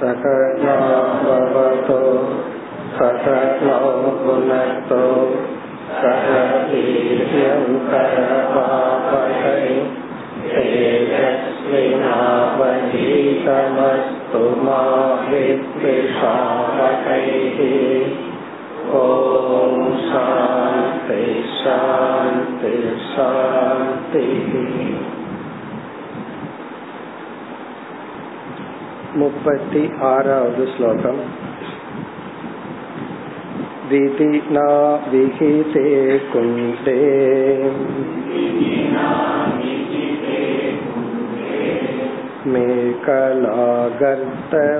सकलाभवतो सकलो पुनक्तो सह वीर्यङ्करवावहै तेजस्विनावधीतमस्तु मा विद्विषावहैः ॐ शान्ति शान्ति शान्तिः मुपति आरावद् श्लोकम् विधिना विहिते कुण्डे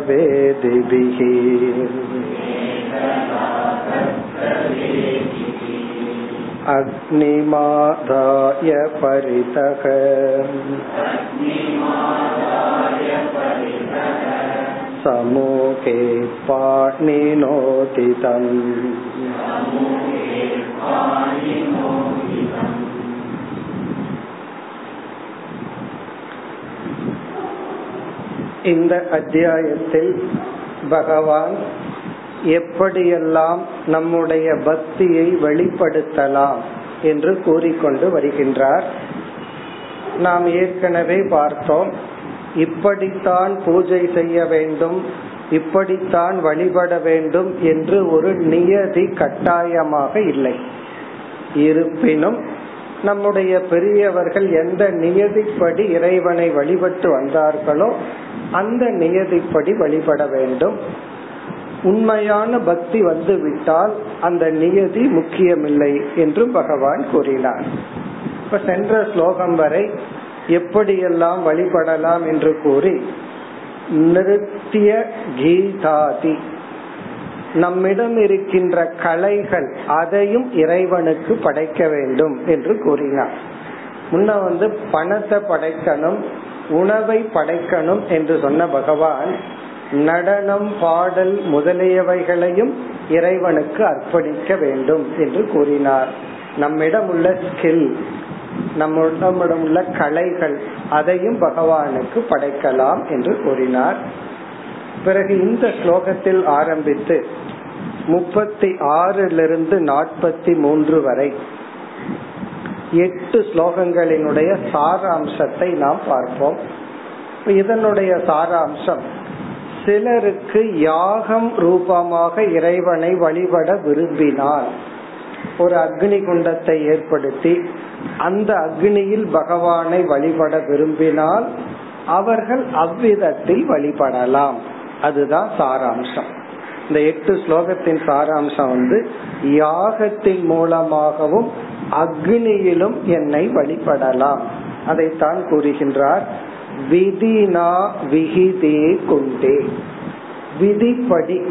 मेकलागर्तवेदिभिः अग्निमादाय परितः समूहे पाणिनोदितम् இந்த அத்தியாயத்தில் பகவான் எப்படியெல்லாம் நம்முடைய பக்தியை வெளிப்படுத்தலாம் என்று கூறிக்கொண்டு வருகின்றார் நாம் ஏற்கனவே பார்த்தோம் இப்படித்தான் பூஜை செய்ய வேண்டும் இப்படித்தான் வழிபட வேண்டும் என்று ஒரு நியதி கட்டாயமாக இல்லை. இருப்பினும் நம்முடைய பெரியவர்கள் எந்த நியதிப்படி இறைவனை வழிபட்டு வந்தார்களோ அந்த நியதிப்படி வழிபட வேண்டும். உண்மையான பக்தி வந்து விட்டால் அந்த நியதி முக்கியமில்லை என்றும் பகவான் கூறினார். இப்ப சென்ற ஸ்லோகம் வரை எப்படியெல்லாம் வழிபடலாம் என்று கூறி நிறுத்திய கீதாதி. நம்மிடம் இருக்கின்ற கலைகள் அதையும் இறைவனுக்கு படைக்க வேண்டும் என்று கூறினார். முன்ன வந்து பணத்தை படைக்கணும் உணவை படைக்கணும் என்று சொன்ன பகவான் நடனம் பாடல் முதலியவைகளையும் இறைவனுக்கு அர்ப்பணிக்க வேண்டும் என்று கூறினார். நம்மிடம் உள்ள ஸ்கில் நம்மிடம் உள்ள கலைகள் அதையும் பகவானுக்கு படைக்கலாம் என்று கூறினார். பிறகு இந்த ஸ்லோகத்தில் ஆரம்பித்து முப்பத்தி ஆறிலிருந்து நாற்பத்தி மூன்று வரை எட்டு ஸ்லோகங்களினுடைய சாராம்சத்தை நாம் பார்ப்போம். இதனுடைய சாராம்சம் சிலருக்கு யாகம் ரூபமாக இறைவனை வழிபட விரும்பினால் ஒரு அக்னி குண்டத்தை ஏற்படுத்தி அந்த அக்னியில் பகவானை வழிபட விரும்பினால் அவர்கள் அவ்விதத்தில் வழிபடலாம். அதுதான் சாராம்சம். இந்த எட்டு ஸ்லோகத்தின் சாராம்சம் வந்து யாகத்தின் மூலமாகவும் அக்னியிலும் என்னை வழிபடலாம். அதைத்தான் கூறுகின்றார் விதினா விகிதே கொண்டே. விதிப்படி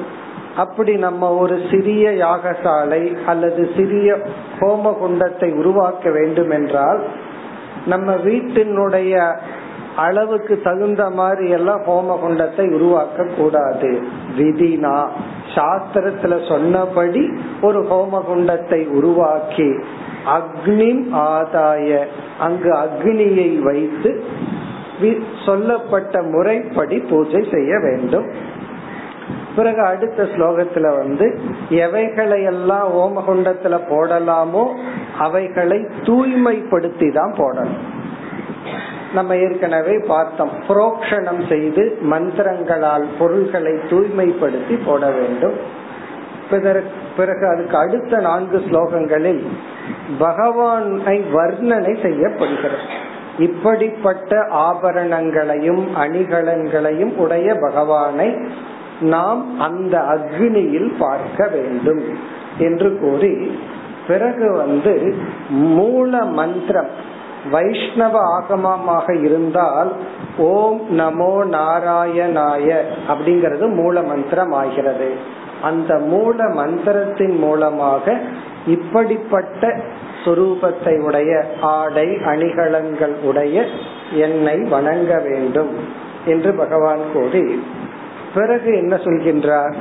அப்படி நம்ம ஒரு சிறிய யாகசாலை அல்லது சிறிய ஹோம குண்டத்தை உருவாக்க வேண்டும் என்றால் நம்ம வீட்டினுடைய அளவுக்கு தகுந்த மாதிரி எல்லாம் ஹோம குண்டத்தை உருவாக்க கூடாது. விதினா சாஸ்திரத்துல சொன்னபடி ஒரு ஹோம குண்டத்தை உருவாக்கி அக்னி ஆதாய அங்கு அக்னியை வைத்து சொல்லப்பட்ட முறைப்படி பூஜை செய்ய வேண்டும். பிறகு அடுத்த ஸ்லோகத்துல வந்து எவைகளை எல்லாம் ஓமகுண்டத்துல போடலாமோ அவைகளை தூய்மைப்படுத்தி தான் போடணும். நம்ம ஏற்கனவே பார்த்தோம் புரோக்ஷணம் செய்து மந்திரங்களால் பொருள்களை தூய்மைப்படுத்தி போட வேண்டும். பிறகு அதுக்கு அடுத்த நான்கு ஸ்லோகங்களில் பகவானை வர்ணனை செய்யப்படுகிறது. இப்படிப்பட்ட ஆபரணங்களையும் அணிகலன்களையும் உடைய பகவானை நாம் அந்த அக்னியில் பார்க்க வேண்டும் என்று கூறி பிறகு வந்து மூல மந்திரம் வைஷ்ணவ ஆகமமாக இருந்தால் ஓம் நமோ நாராயணாய அப்படிங்கறது மூல மந்திரம் ஆகிறது அந்த மூல மந்திரத்தின் மூலமாக இப்படிப்பட்ட சொரூபத்தை உடைய ஆடை அணிகலன்கள் உடைய என்னை வணங்க வேண்டும் என்று பகவான் கூறி பிறகு என்ன சொல்கின்றார்?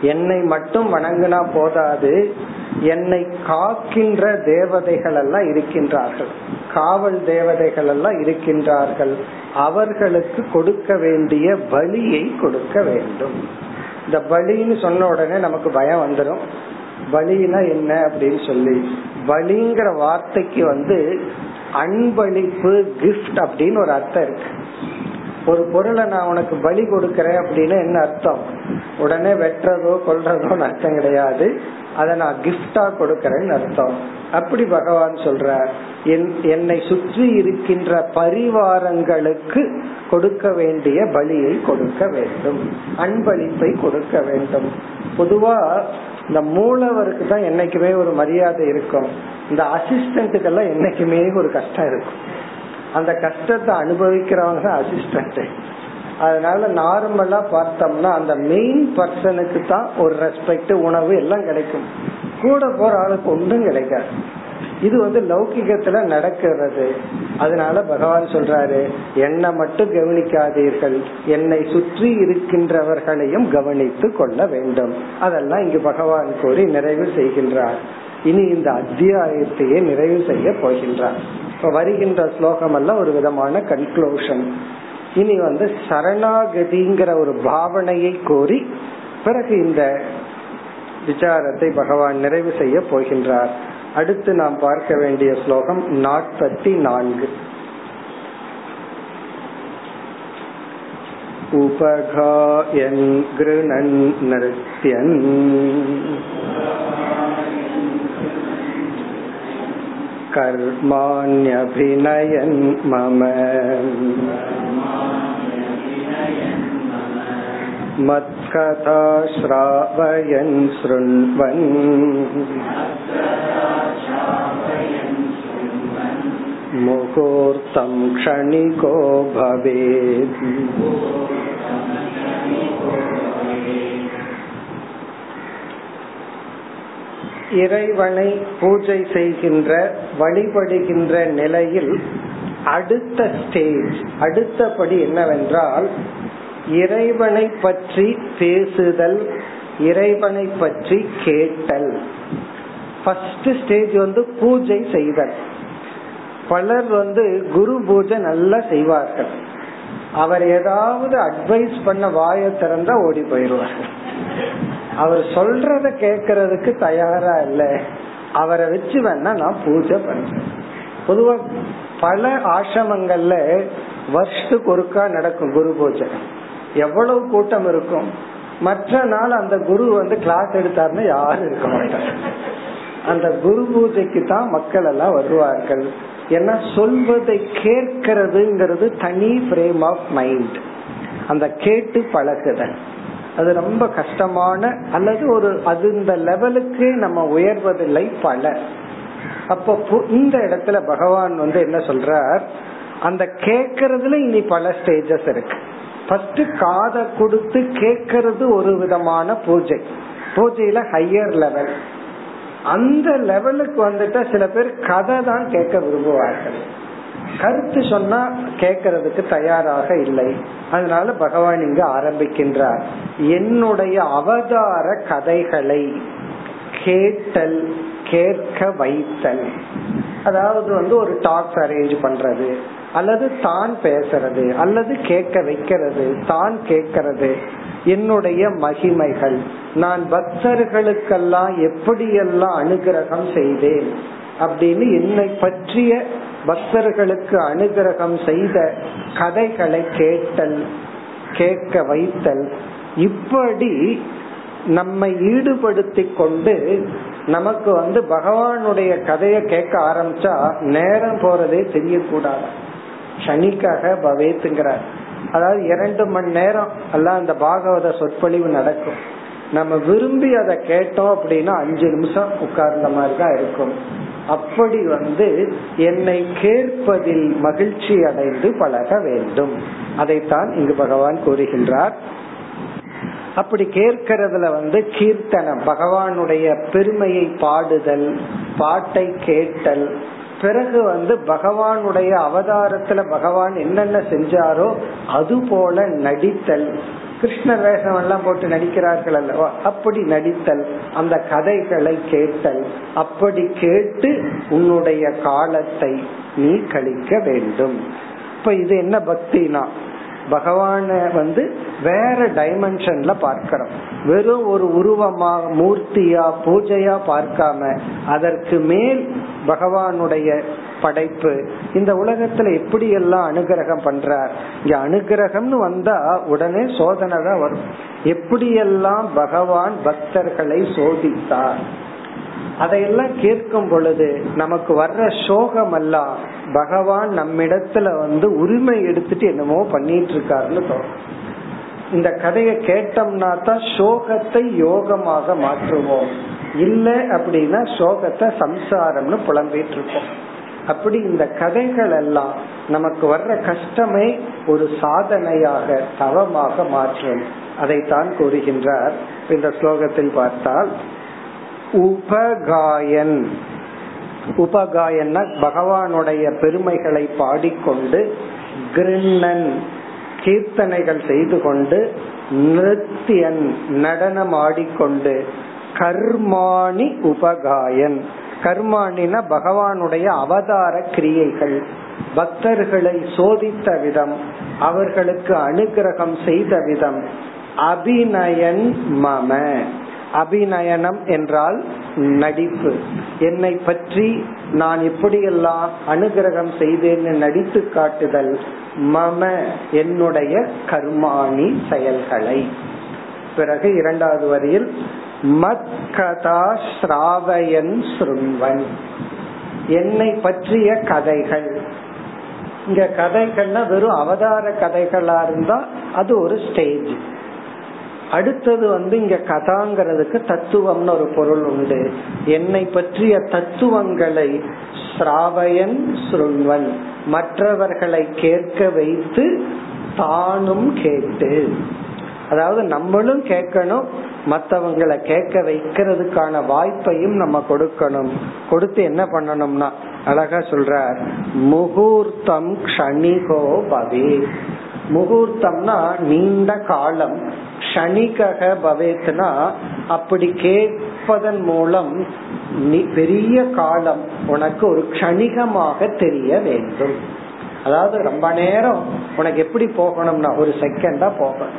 என்னை மட்டும் வணங்கினா போதாது என்னை காக்கின்ற தேவதைகள் எல்லாம் இருக்கின்றார்கள். காவல் தேவதைகள் எல்லாம் இருக்கின்றார்கள். அவர்களுக்கு கொடுக்க வேண்டிய பலியை கொடுக்க வேண்டும். இந்த பலின்னு சொன்ன உடனே நமக்கு பயம் வந்துடும் பலினா என்ன அப்படின்னு சொல்லி பலிங்கிற வார்த்தைக்கு வந்து அன்பளிப்பு கிஃப்ட் அப்படின்னு ஒரு அர்த்தம் இருக்கு. ஒரு பொருளை நான் உனக்கு பலி கொடுக்கறேன் அப்படின்னு என்ன அர்த்தம்? உடனே வெட்டுறதோ கொல்றதோ அர்த்தம் கிடையாது. அதை நான் கிஃப்டா கொடுக்கறேன்னு அர்த்தம். அப்படி பகவான் சொல்ற என்னை சுற்றி இருக்கின்ற பரிவாரங்களுக்கு கொடுக்க வேண்டிய பலியை கொடுக்க வேண்டும். அன்பளிப்பை கொடுக்க வேண்டும். பொதுவா இந்த மூலவருக்கு தான் என்னைக்குமே ஒரு மரியாதை இருக்கும். இந்த அசிஸ்டன்ட்டுக்கெல்லாம் என்னைக்குமே ஒரு கஷ்டம் இருக்கும். அந்த கஷ்டத்தை அனுபவிக்கிறவங்க தான் அசிஸ்டன்ட் அதனால நார்மலா பார்த்தோம்னா அந்த மெயின் பர்சனுக்கு தான் ஒரு ரெஸ்பெக்ட் உணவு எல்லாம் கிடைக்கும். கூட போற ஆளுக்கு ஒன்றும் கிடைக்காது. இது வந்து லௌகிகத்துல நடக்கிறது. அதனால பகவான் சொல்றாரு என்னை மட்டும் கவனிக்காதீர்கள். என்னை சுற்றி இருக்கின்றவர்களையும் கவனித்து கொள்ள வேண்டும். அதெல்லாம் இங்கு பகவான் கூறி நிறைவு செய்கின்றார். இனி இந்த அத்தியாயத்தையே நிறைவு செய்ய போகின்றார் இப்ப வருகின்ற ஸ்லோகம் எல்லாம் ஒரு விதமான கன்க்ளூஷன் இனி வந்து சரணாகதிங்கிற ஒரு பாவனையை கோரி பிறகு இந்த விசாரத்தை பகவான் நிறைவு செய்ய போகின்றார் அடுத்து நாம் பார்க்க வேண்டிய ஸ்லோகம் நாற்பத்தி நான்கு उपघायन् गृणन् नृत्यन् कर्माण्यभिनयन् मम मत्कथा श्रावयन् शृण्वन् मुहूर्तं क्षणिको भवेत् இறைவனை பூஜை செய்கின்ற வழிபடுகின்ற நிலையில் அடுத்த ஸ்டேஜ் அடுத்தபடி என்னவென்றால் இறைவனை பற்றி பேசுதல் இறைவனை பற்றி கேட்டல். ஃபர்ஸ்ட் ஸ்டேஜ் வந்து பூஜை செய்தல். பலர் வந்து குரு பூஜை நல்லா செய்வார்கள். அவர் ஏதாவது அட்வைஸ் பண்ண வாய திறந்தா ஓடி போயிடுவார்கள். அவர் சொல்றத கேக்குறதுக்கு தயாரா இல்ல. அவரை வச்சு வேணா நான் பூஜை பண்றேன். பொதுவா பல ஆசிரமங்கள்ல வருஷத்துக்கு ஒருக்கா நடக்கும் குரு பூஜை. எவ்வளவு கூட்டம் இருக்கும். மற்ற நாள் அந்த குரு வந்து கிளாஸ் எடுத்தாருன்னு யாரும் இருக்க மாட்டாங்க அந்த குரு பூஜைக்கு தான் மக்கள் எல்லாம் வருவார்கள். ஏன்னா சொல்வதை கேட்கறதுங்கிறது தனி பிரேம் ஆஃப் மைண்ட் அந்த கேட்டு பழகுதல். அது ரொம்ப கஷ்டமான அல்லது ஒரு அது இந்த லெவலுக்கு நம்ம உயர்வதில்லை பல. அப்போ இந்த இடத்துல பகவான் வந்து என்ன சொல்றார்? அந்த கேக்கிறதுல இனி பல ஸ்டேஜஸ் இருக்கு. ஃபர்ஸ்ட் காதை கொடுத்து கேக்கிறது ஒரு விதமான பூஜை. பூஜையில ஹையர் லெவல் அந்த லெவலுக்கு வந்துட்டா சில பேர் கதை தான் கேட்க விரும்புவார்கள். கருத்து சொன்னா கேட்கறதுக்கு தயாராக இல்லை. அதனால பகவான் இங்க ஆரம்பிக்கின்றார். என்னுடைய அவதார கதைகளை கேட்டல் கேட்க வைத்தல். அதாவது வந்து ஒரு டாக்ஸ் அரேஞ்ச் பண்றது அல்லது தான் பேசுறது அல்லது கேட்க வைக்கிறது தான் கேட்கறது. என்னுடைய மகிமைகள். நான் பக்தர்களுக்கெல்லாம் எப்படியெல்லாம் அனுகிரகம் செய்தேன் அப்படின்னு என்னை பற்றிய பக்தர்களுக்கு அனுகிரகம் செய்த கதைகளை கேட்டல் கேட்க வைத்தல். இப்படி நம்மை ஈடுபடுத்தி கொண்டு நமக்கு வந்து பகவானுடைய கதையை கேட்க ஆரம்பிச்சா நேரம் போறதே தெரியக்கூடாது. சனிக்காக பவேத்துங்கிறார். அதாவது இரண்டு மணி நேரம் எல்லாம் அந்த பாகவத சொற்பொழிவு நடக்கும். நம்ம விரும்பி அதை கேட்டோம் அப்படின்னா அஞ்சு நிமிஷம் உட்கார்ந்த மாதிரி தான் இருக்கும். அப்படி வந்து என்னை கேட்பதில் மகிழ்ச்சி அடைந்து பழக வேண்டும். அதைத்தான் இங்கு பகவான் கூறுகின்றார். அப்படி கேட்கறதுல வந்து கீர்த்தனம் பகவானுடைய பெருமையை பாடுதல் பாட்டை கேட்டல் பிறகு வந்து பகவானுடைய அவதாரத்துல பகவான் என்னென்ன செஞ்சாரோ அது போல நடித்தல் கிருஷ்ண வேஷம் எல்லாம் போட்டு நடிக்கிறார்கள் அல்லவா? அப்படி நடித்தல் அந்த கதைகளை கேட்டல் அப்படி கேட்டு உன்னுடைய காலத்தை நீ கழிக்க வேண்டும். இப்ப இது என்ன பக்தினா? பகவான வந்து வேற டைமென்ஷன்ல பார்க்கிறோம். வெறும் ஒரு உருவமா மூர்த்தியா பூஜையா பார்க்காம அதற்கு மேல் பகவானுடைய படைப்பு. இந்த உலகத்துல எப்படி எல்லாம் அனுகிரகம் பண்றார்? இங்க அனுகிரகம்னு வந்தா உடனே சோதனை தான் வரும். எப்படியெல்லாம் பகவான் பக்தர்களை சோதித்தார்? அதையெல்லாம் கேட்கும் பொழுது நமக்கு வர்ற சோகம் எல்லாம் பகவான் நம்மிடத்துல வந்து உரிமை எடுத்துட்டு என்னமோ பண்ணிட்டு இருக்காருன்னு தோணும். இந்த கதையை கேட்டோம்னா தான் சோகத்தை யோகமாக மாற்றுவோம். இல்ல அப்படின்னா சோகத்தை சம்சாரம்னு புலம்பிட்டு இருப்போம் அப்படி இந்த கதைகள் எல்லாம் நமக்கு வர்ற கஷ்டமே ஒரு சாதனையாக தவமாக மாற்றும். அதைத்தான் கூறுகின்றார். இந்த ஸ்லோகத்தில் பார்த்தால் உபகாயன். உபகாயன்னா பகவானுடைய பெருமைகளை பாடிக்கொண்டு கிருண்ணன். கீர்த்தனைகள் செய்து கொண்டு நிருத்தியன். நடனம் ஆடிக்கொண்டு கர்மாணி உபகாயன். கர்மாணின பகவானுடைய அவதார கிரியைகள். பக்தர்களை சோதித்த விதம் அவர்களுக்கு அனுகிரகம் செய்த விதம். அபிநயன் மம. அபிநயனம் என்றால் நடிப்பு. என்னை பற்றி நான் எப்படியெல்லாம் அனுகிரகம் செய்தேன்னு நடித்து காட்டுதல் மம என்னுடைய கர்மாணி செயல்களை. பிறகு இரண்டாவது வரியில் மத் கதா ஸ்ராவயன் ஸ்ருண்வன். என்னை பற்றிய கதைகள். இங்க கதைகள்னா வெறும் அவதார கதைகளா இருந்தா அது ஒரு ஸ்டேஜ் அடுத்தது வந்து இங்க கதாங்கிறதுக்கு தத்துவம்னு ஒரு பொருள் உண்டு. என்னை பற்றிய தத்துவங்களை ஸ்ராவயன் சுருண்வன் மற்றவர்களை கேட்க வைத்து தானும் கேட்டு. அதாவது நம்மளும் கேட்கணும் மற்றவங்களை கேட்க வைக்கிறதுக்கான வாய்ப்பையும் நம்ம கொடுக்கணும். கொடுத்து என்ன பண்ணணும்னா அழகா சொல்றார் முகூர்த்தம் க்ஷணிகோ பவே. முகூர்த்தம்னா நீண்ட காலம் ஷணிகக பவேத்னா அப்படி கேட்பதன் மூலம் பெரிய காலம் உனக்கு ஒரு க்ஷணிகமாக தெரிய வேண்டும். அதாவது ரொம்ப நேரம் உனக்கு எப்படி போகணும்னா ஒரு செகண்டா போகணும்.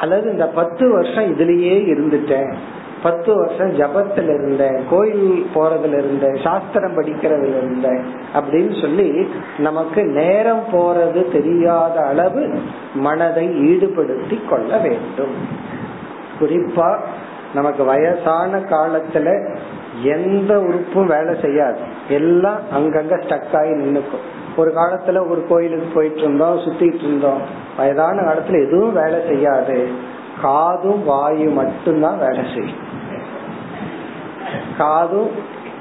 அல்லது இந்த பத்து வருஷம் இதுலயே இருந்துட்டேன். பத்து வருஷம் ஜபத்துல இருந்தேன். கோயில் போறதுல இருந்தேன். சாஸ்திரம் படிக்கிறதுல இருந்தேன். அப்படின்னு சொல்லி நமக்கு நேரம் போறது தெரியாத அளவு மனதை ஈடுபடுத்தி கொள்ள வேண்டும். குறிப்பா நமக்கு வயசான காலத்துல எந்த உறுப்பும் வேலை செய்யாது. எல்லாம் அங்கங்க ஸ்டக் ஆகி நின்னுக்கும். ஒரு காலத்துல ஒரு கோயிலுக்கு போயிட்டு இருந்தோம் சுத்திட்டு இருந்தோம். வயதான காலத்துல எதுவும் வேலை செய்யாது. காதும் வாயு மட்டும்தான் வேலை செய்யும். காதும்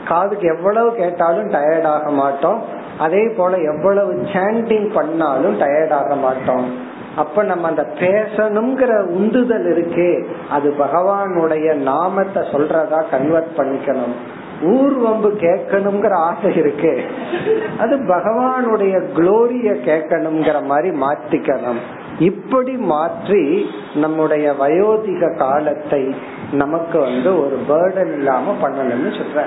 காதுக்கு எவ்வளவு கேட்டாலும் டயர்ட் ஆக மாட்டோம். அதே போல எவ்வளவு சாண்டிங் பண்ணாலும் டயர்ட் ஆக மாட்டோம். அப்ப நம்ம அந்த பேசணுங்கிற உந்துதல் இருக்கே. அது பகவானுடைய நாமத்தை சொல்றதா கன்வெர்ட் பண்ணிக்கணும். ஊர்வம்பு கேட்கணுங்கிற ஆசை இருக்கு. அது பகவானுடைய குளோரிய கேட்கணுங்கிற மாதிரி மாத்திக்கணும் இப்படி மாற்றி நம்முடைய வயோதிக காலத்தை நமக்கு வந்து ஒரு பேர்டன் இல்லாம பண்ணணும்னு சொல்ற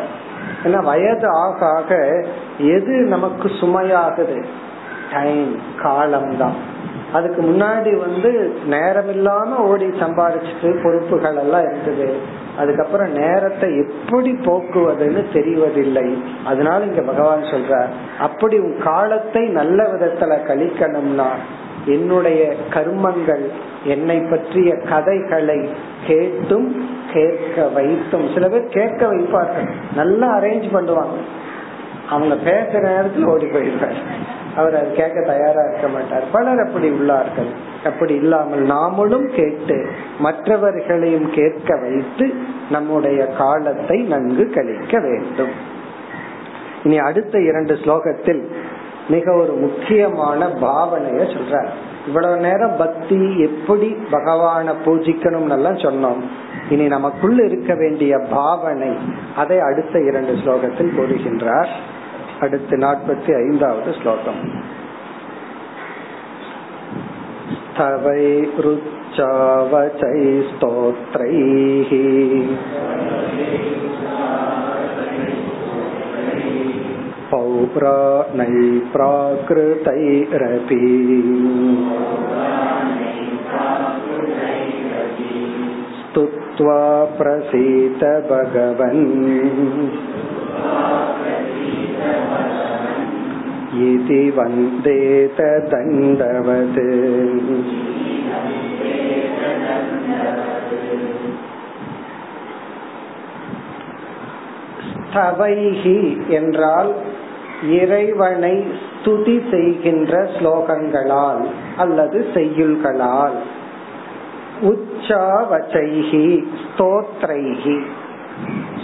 ஏன்னா வயது ஆக ஆக எது நமக்கு சுமையாகுது? டைம் காலம்தான். அதுக்கு முன்னாடி வந்து நேரம் இல்லாம ஓடி சம்பாதிச்சுட்டு பொறுப்புகள் எல்லாம் இருந்தது அதுக்கப்புறம் நேரத்தை எப்படி போக்குவதுன்னு தெரிவதில்லை. அதனால இங்க பகவான் சொல்ற அப்படி உன் காலத்தை நல்ல விதத்துல கழிக்கணும்னா என்னுடைய கர்மங்கள் என்னை பற்றிய கதைகளை கேட்டும் கேட்க வைத்தும். சில பேர் கேட்க வைப்பார்கள். நல்லா அரேஞ்ச் பண்ணுவாங்க. அவங்க பேசுற நேரத்துல ஓடி போயிருப்பாங்க அவர் அது கேட்க தயாரா இருக்க மாட்டார். பலர் அப்படி உள்ளார்கள். அப்படி இல்லாமல் நாமளும் கேட்டு மற்றவர்களையும் கேட்க வைத்து நம்முடைய காலத்தை நன்கு கழிக்க வேண்டும். இனி அடுத்த இரண்டு ஸ்லோகத்தில் மிக ஒரு முக்கியமான பாவனைய சொல்றார். இவ்வளவு நேரம் பக்தி எப்படி பகவான பூஜிக்கணும் எல்லாம் சொன்னோம். இனி நமக்குள்ள இருக்க வேண்டிய பாவனை அதை அடுத்த இரண்டு ஸ்லோகத்தில் கூறுகின்றார். அடுத்து நாற்பத்தி ஐந்தாவது ஸ்லோகம் स्तवैरुच्चावचैस्तोत्रैः पौराणै प्राकृतैरपि स्तुत्वा प्रसीत भगवन् इति वन्देत दण्डवत् ஸ்தவைஹி என்றால் இறைவனை ஸ்துதி செய்கின்ற ஸ்லோகங்களால் அல்லது செய்யுள்களால் உச்சாவச்சைகி ஸ்தோத்ரைகி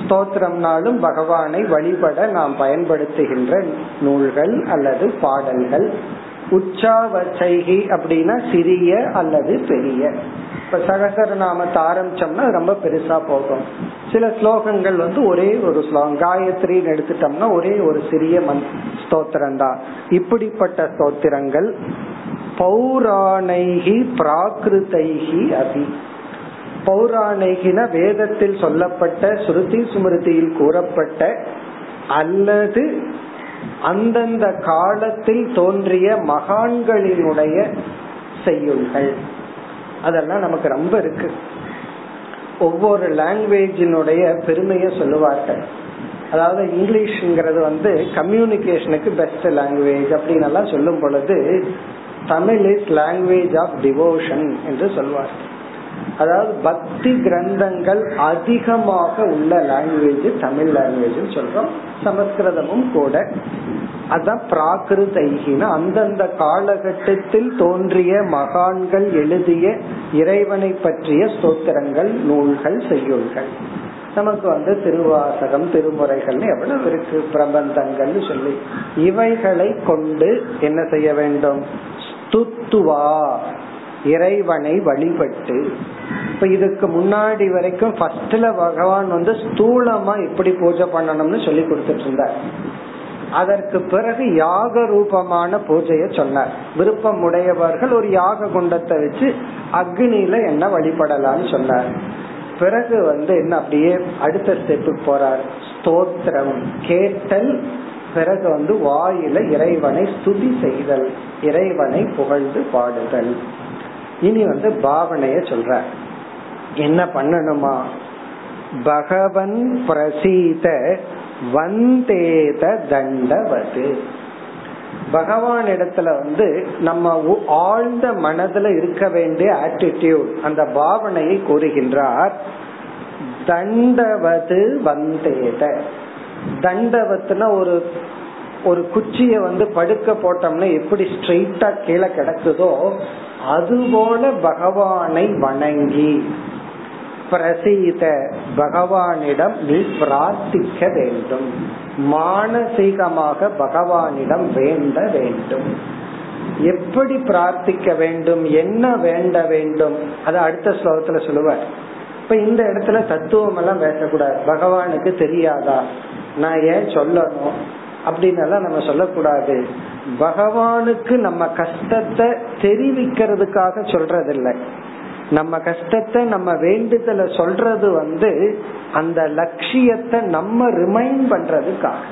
ஸ்தோத்திரம்னாலும் பகவானை வழிபட நாம் பயன்படுத்துகின்ற நூல்கள் அல்லது பாடல்கள். உச்சாவச்சைகி அப்படின்னா சிறிய அல்லது பெரிய. இப்ப சகசரநாமத்தை ஆரம்பிச்சோம்னா ரொம்ப பெருசா போகும். சில ஸ்லோகங்கள் வந்து ஒரே ஒரு ஸ்லோகம் காயத்ரின்னு எடுத்துட்டோம்னா ஒரே ஒரு சிறிய மந் ஸ்தோத்திரம் தான் இப்படிப்பட்ட ஸ்தோத்திரங்கள் பௌராணைகி பிராகிருதைகி அபி. பௌராணிகின வேதத்தில் சொல்லப்பட்ட ஸ்ருதி சுமிருதியில் கூறப்பட்ட அல்லது அந்தந்த காலத்தில் தோன்றிய மகான்களினுடைய செய்யுள்கள். அதெல்லாம் நமக்கு ரொம்ப இருக்கு. ஒவ்வொரு லாங்குவேஜினுடைய பெருமையை சொல்லுவார்கள். அதாவது இங்கிலீஷ்ங்கிறது வந்து கம்யூனிகேஷனுக்கு பெஸ்ட் லாங்குவேஜ் அப்படின்னு எல்லாம் சொல்லும் பொழுது Tamil is language of devotion என்று சொல்வார்கள். அதாவது பக்தி கிரந்தங்கள் அதிகமாக உள்ள லாங்குவேஜ் தமிழ் லாங்குவேஜ் சொல்றோம். சமஸ்கிருதமும் கூட. அதான் பிராகிருதைகின அந்தந்த காலகட்டத்தில் தோன்றிய மகான்கள் எழுதிய இறைவனை பற்றிய ஸ்தோத்திரங்கள் நூல்கள் செய்யுள்கள். நமக்கு வந்து திருவாசகம் திருமுறைகள்னு எவ்வளவு இருக்கு பிரபந்தங்கள்னு சொல்லி. இவைகளை கொண்டு என்ன செய்ய வேண்டும்? ஸ்துத்துவா இறைவனை வழிபட்டு இப்ப இதுக்கு முன்னாடி வரைக்கும் ஃபர்ஸ்ட்ல பகவான் வந்து ஸ்தூலமா எப்படி பூஜை பண்ணணும்னு சொல்லி கொடுத்துட்டு இருந்தார். அதற்கு பிறகு யாக ரூபமான பூஜைய சொன்னார். விருப்பம் உடையவர்கள் ஒரு யாக குண்டத்தை வச்சு அக்னியில என்ன வழிபடலாம்னு சொன்னார். பிறகு வந்து என்ன அப்படியே அடுத்த ஸ்டெப்புக்கு போறார். ஸ்தோத்திரம் கேட்டல் பிறகு வந்து வாயில இறைவனை ஸ்துதி செய்தல் இறைவனை புகழ்ந்து பாடுதல். இனி வந்து பாவனைய சொல்ற. என்ன பண்ணணுமா? பகவன் பிரசீத வந்தேத தண்டவது. பகவான் இடத்துல வந்து நம்ம ஆழ்ந்த மனதுல இருக்க வேண்டிய ஆட்டிடியூட் அந்த பாவனையை கூறுகின்றார். தண்டவது வந்தேத. தண்டவத்துனா ஒரு ஒரு குச்சிய வந்து படுக்க போட்டோம்னா எப்படி ஸ்ட்ரெயிட்டா கீழே கிடக்குதோ அதுபோல பகவானை வணங்கி பிரசீத பகவானிடம் நீ பிரார்த்திக்க வேண்டும். மானசீகமாக பகவானிடம் வேண்ட வேண்டும். எப்படி பிரார்த்திக்க வேண்டும் என்ன வேண்ட வேண்டும் அது அடுத்த ஸ்லோகத்துல சொல்லுவார். இப்ப இந்த இடத்துல தத்துவம் எல்லாம் பேசக்கூடாது. பகவானுக்கு தெரியாதா? நான் ஏன் சொல்லணும்? அப்படின்னு நம்ம சொல்லக்கூடாது. பகவானுக்கு நம்ம கஷ்டத்தை தெரிவிக்கிறதுக்காக சொல்றதில்லை. நம்ம கஷ்டத்தை நம்ம வேண்டுதல சொல்றது வந்து அந்த லட்சியத்தை நம்ம ரிமைண்ட் பண்றதுக்காக.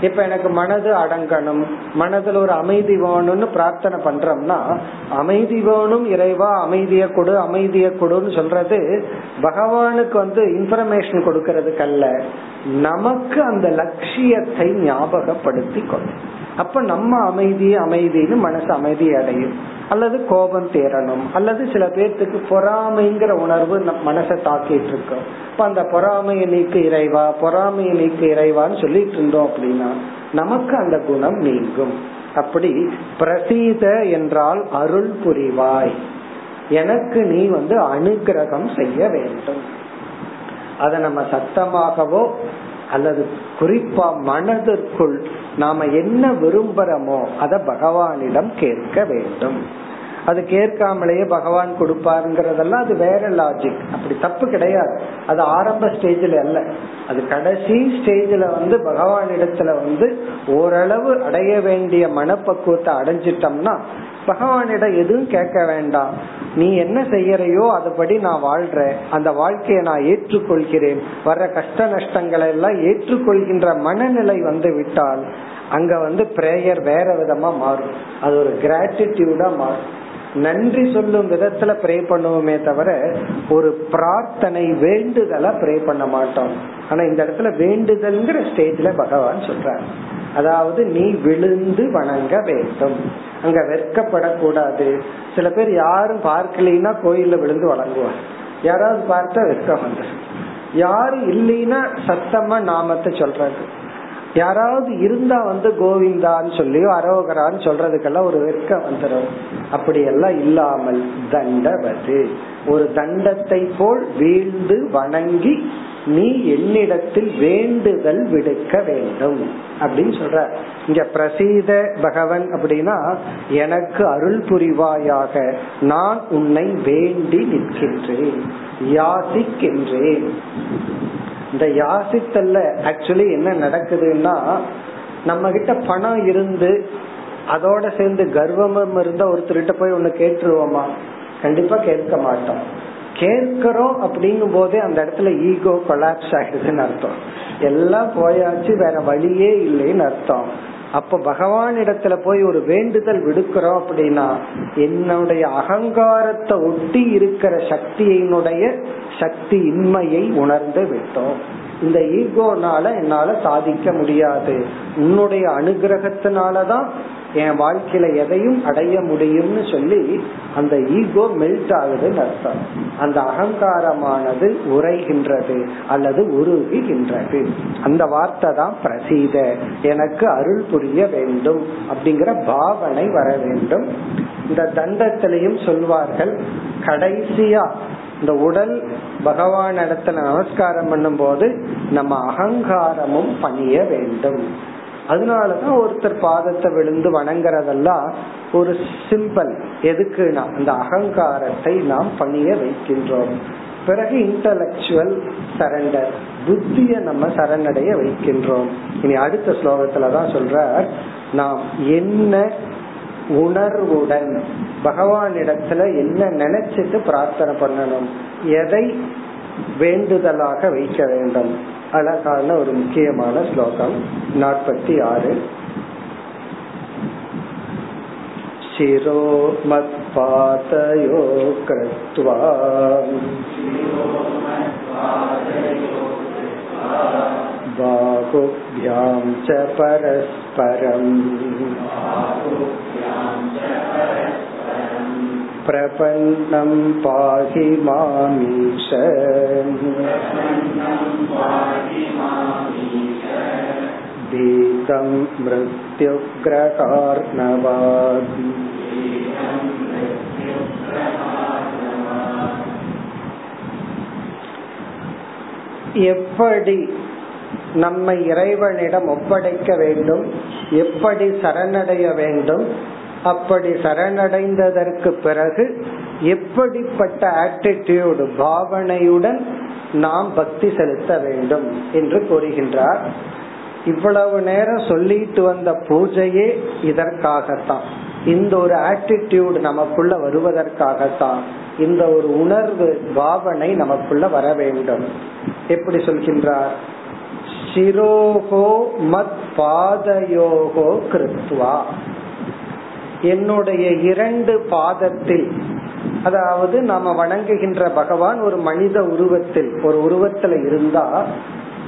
இப்ப எனக்கு மனது அடங்கணும். மனதுல ஒரு அமைதி வேணும்னு பிரார்த்தனை பண்றோம்னா அமைதி வேணும் இறைவா அமைதிய கொடு அமைதிய கொடுன்னு சொல்றது பகவானுக்கு வந்து இன்ஃபர்மேஷன் கொடுக்கறதுக்கு அல்ல. நமக்கு அந்த லட்சியத்தை ஞாபகப்படுத்தி கொள்ளும் அப்ப நம்ம அமைதி அமைதின்னு மனசு அமைதி அடையும். அல்லது கோபம் தேரணும் அல்லது சில பேர்த்துக்கு பொறாமைங்கிற உணர்வு மனசை தாக்கிட்டு இருக்கோம் இப்ப அந்த பொறாமையை நீக்கு இறைவா பொறாமையை நீக்கு இறைவான்னு சொல்லிட்டு இருந்தோம் அப்படின்னா நமக்கு அந்த குணம் நீங்கும். அப்படி பிரசீத என்றால் அருள் புரிவாய். எனக்கு நீ வந்து அனுகிரகம் செய்ய வேண்டும். அதை நம்ம சத்தமாகவோ அல்லது குறிப்பா மனதிற்குள் நாம என்ன விரும்புறோமோ அத பகவானிடம் கேட்க வேண்டும். அது கேட்காமலேயே பகவான் கொடுப்பாருங்கிறதெல்லாம் அது வேற லாஜிக் அப்படி தப்பு கிடையாது. அது ஆரம்ப ஸ்டேஜ்ல அல்ல. அது கடைசி ஸ்டேஜ்ல வந்து பகவான் இடத்துல வந்து ஓரளவு அடைய வேண்டிய மனப்பக்குவத்தை அடைஞ்சிட்டோம்னா பகவானிடம் எதுவும் கேட்க வேண்டாம். நீ என்ன செய்யறையோ அதுபடி நான் வாழ்றேன் அந்த வாழ்க்கையை நான் ஏற்றுக்கொள்கிறேன். வர்ற கஷ்ட நஷ்டங்களை எல்லாம் ஏற்றுக்கொள்கின்ற மனநிலை வந்து விட்டால் அங்க வந்து பிரேயர் வேற விதமா மாறும். அது ஒரு கிராட்டிடியூடா மாறும். நன்றி சொல்லும் விதத்துல ப்ரே பண்ணுவோமே தவிர ஒரு பிரார்த்தனை வேண்டுதலா ப்ரே பண்ண மாட்டோம். ஆனா இந்த இடத்துல வேண்டுதல்ங்கிற ஸ்டேஜ்ல பகவான் சொல்றார். அதாவது நீ விழுந்து வணங்க வேண்டும். அங்க வெட்கப்படக்கூடாது. சில பேர் யாரும் பார்க்கலைன்னா கோயில்ல விழுந்து வணங்குவார். யாராவது பார்த்தா வெட்கம் வந்துடும் யாரும் இல்லைன்னா சத்தமா நாமத்தை சொல்றாங்க. யாராவது இருந்தா வந்து கோவிந்தான்னு சொல்லியோ அரோகரான்னு சொல்றதுக்கெல்லாம் ஒரு வெட்கம் வந்துடும் அப்படியெல்லாம் இல்லாமல் தண்டவது. ஒரு தண்டத்தை போல் வீழ்ந்து வணங்கி நீ என்னிடத்தில் வேண்டுதல் விடுக்க வேண்டும். அப்படின்னு சொல்ற இங்க பிரசீத பகவன் அப்படின்னா எனக்கு அருள் புரிவாயாக நான் உன்னை வேண்டி நிற்கின்றேன் யாசிக்கின்றேன். இந்த யாசித்தல்ல ஆக்சுவலி என்ன நடக்குதுன்னா நம்ம கிட்ட பணம் இருந்து அதோட சேர்ந்து கர்வமும் இருந்தா ஒருத்தர்கிட்ட போய் ஒண்ணு கேட்டுருவோமா? கண்டிப்பா கேட்க மாட்டோம். கேட்கிறோம் அப்படிங்கும் போதே அந்த இடத்துல ஈகோ கொலாப்ஸ் ஆயிடுதுன்னு அர்த்தம். எல்லாம் போயாச்சு வேற வழியே இல்லைன்னு அர்த்தம். அப்ப பகவான் இடத்துல போய் ஒரு வேண்டுதல் விடுக்கிறோம் அப்படின்னா என்னுடைய அகங்காரத்தை ஒட்டி இருக்கிற சக்தியினுடைய சக்தி இன்மையை உணர்ந்து விட்டோம். இந்த ஈகோனால என்னால சாதிக்க முடியாது. உன்னுடைய அனுகிரகத்தினாலதான் என் வாழ்க்கையில எதையும் அடைய முடியும்னு சொல்லி அந்த ஈகோ மெல்ட் ஆகுதுன்னு அர்த்தம். அந்த அகங்காரமானது உரைகின்றது அல்லது உருகுகின்றது. அந்த வார்த்தை தான் பிரசீத. எனக்கு அருள் புரிய வேண்டும் அப்படிங்கிற பாவனை வர வேண்டும். இந்த தண்டத்திலையும் சொல்வார்கள் கடைசியா இந்த உடல் பகவான் இடத்துல நமஸ்காரம் பண்ணும் போது நம்ம அகங்காரமும் பணிய வேண்டும். அதனாலதான் ஒருத்தர் பாதத்தை விழுந்து வணங்குறதெல்லாம் ஒரு சிம்பிள் எதுக்குனா அந்த அகங்காரத்தை நாம் பணிய வைக்கின்றோம். பிறகு இன்டலக்சுவல் சரண்டர் புத்திய நம்ம சரணடைய வைக்கின்றோம். இனி அடுத்த ஸ்லோகத்துலதான் சொல்ற நாம் என்ன உணர்வுடன் பகவானிடத்துல என்ன நினைச்சிட்டு பிரார்த்தனை பண்ணணும் எதை வேண்டுதலாக வைக்க வேண்டும்? அழகான ஒரு முக்கியமான ஸ்லோகம் நாற்பத்தி ஆறு शिरो मत्पातयो कृत्वा बाहुभ्यां च परस्परम् प्रपन्नं पाहि मामीश भीतं मृत्युग्रहार्णवात् எப்படி நம்மை இறைவனிடம் ஒப்படைக்க வேண்டும் எப்படி சரணடைய வேண்டும் அப்படி சரணடைந்ததற்கு பிறகு எப்படிப்பட்ட ஆட்டிடியூடு பாவனையுடன் நாம் பக்தி செலுத்த வேண்டும் என்று கூறுகின்றார். இவ்வளவு நேரம் சொல்லிட்டு வந்த பூஜையே இதற்காகத்தான். இந்த ஒரு ஆட்டிடியூட் நமக்குள்ள வருவதற்காகத்தான். இந்த ஒரு உணர்வு பாவனை நமக்குள்ள வர வேண்டும். எப்படி சொல்கின்றார்? சிரோகோ மத் பாதயோகோ கிருத்வா. என்னுடைய இரண்டு பாதத்தில் அதாவது நாம வணங்குகின்ற பகவான் ஒரு மனித உருவத்தில் ஒரு உருவத்துல இருந்தா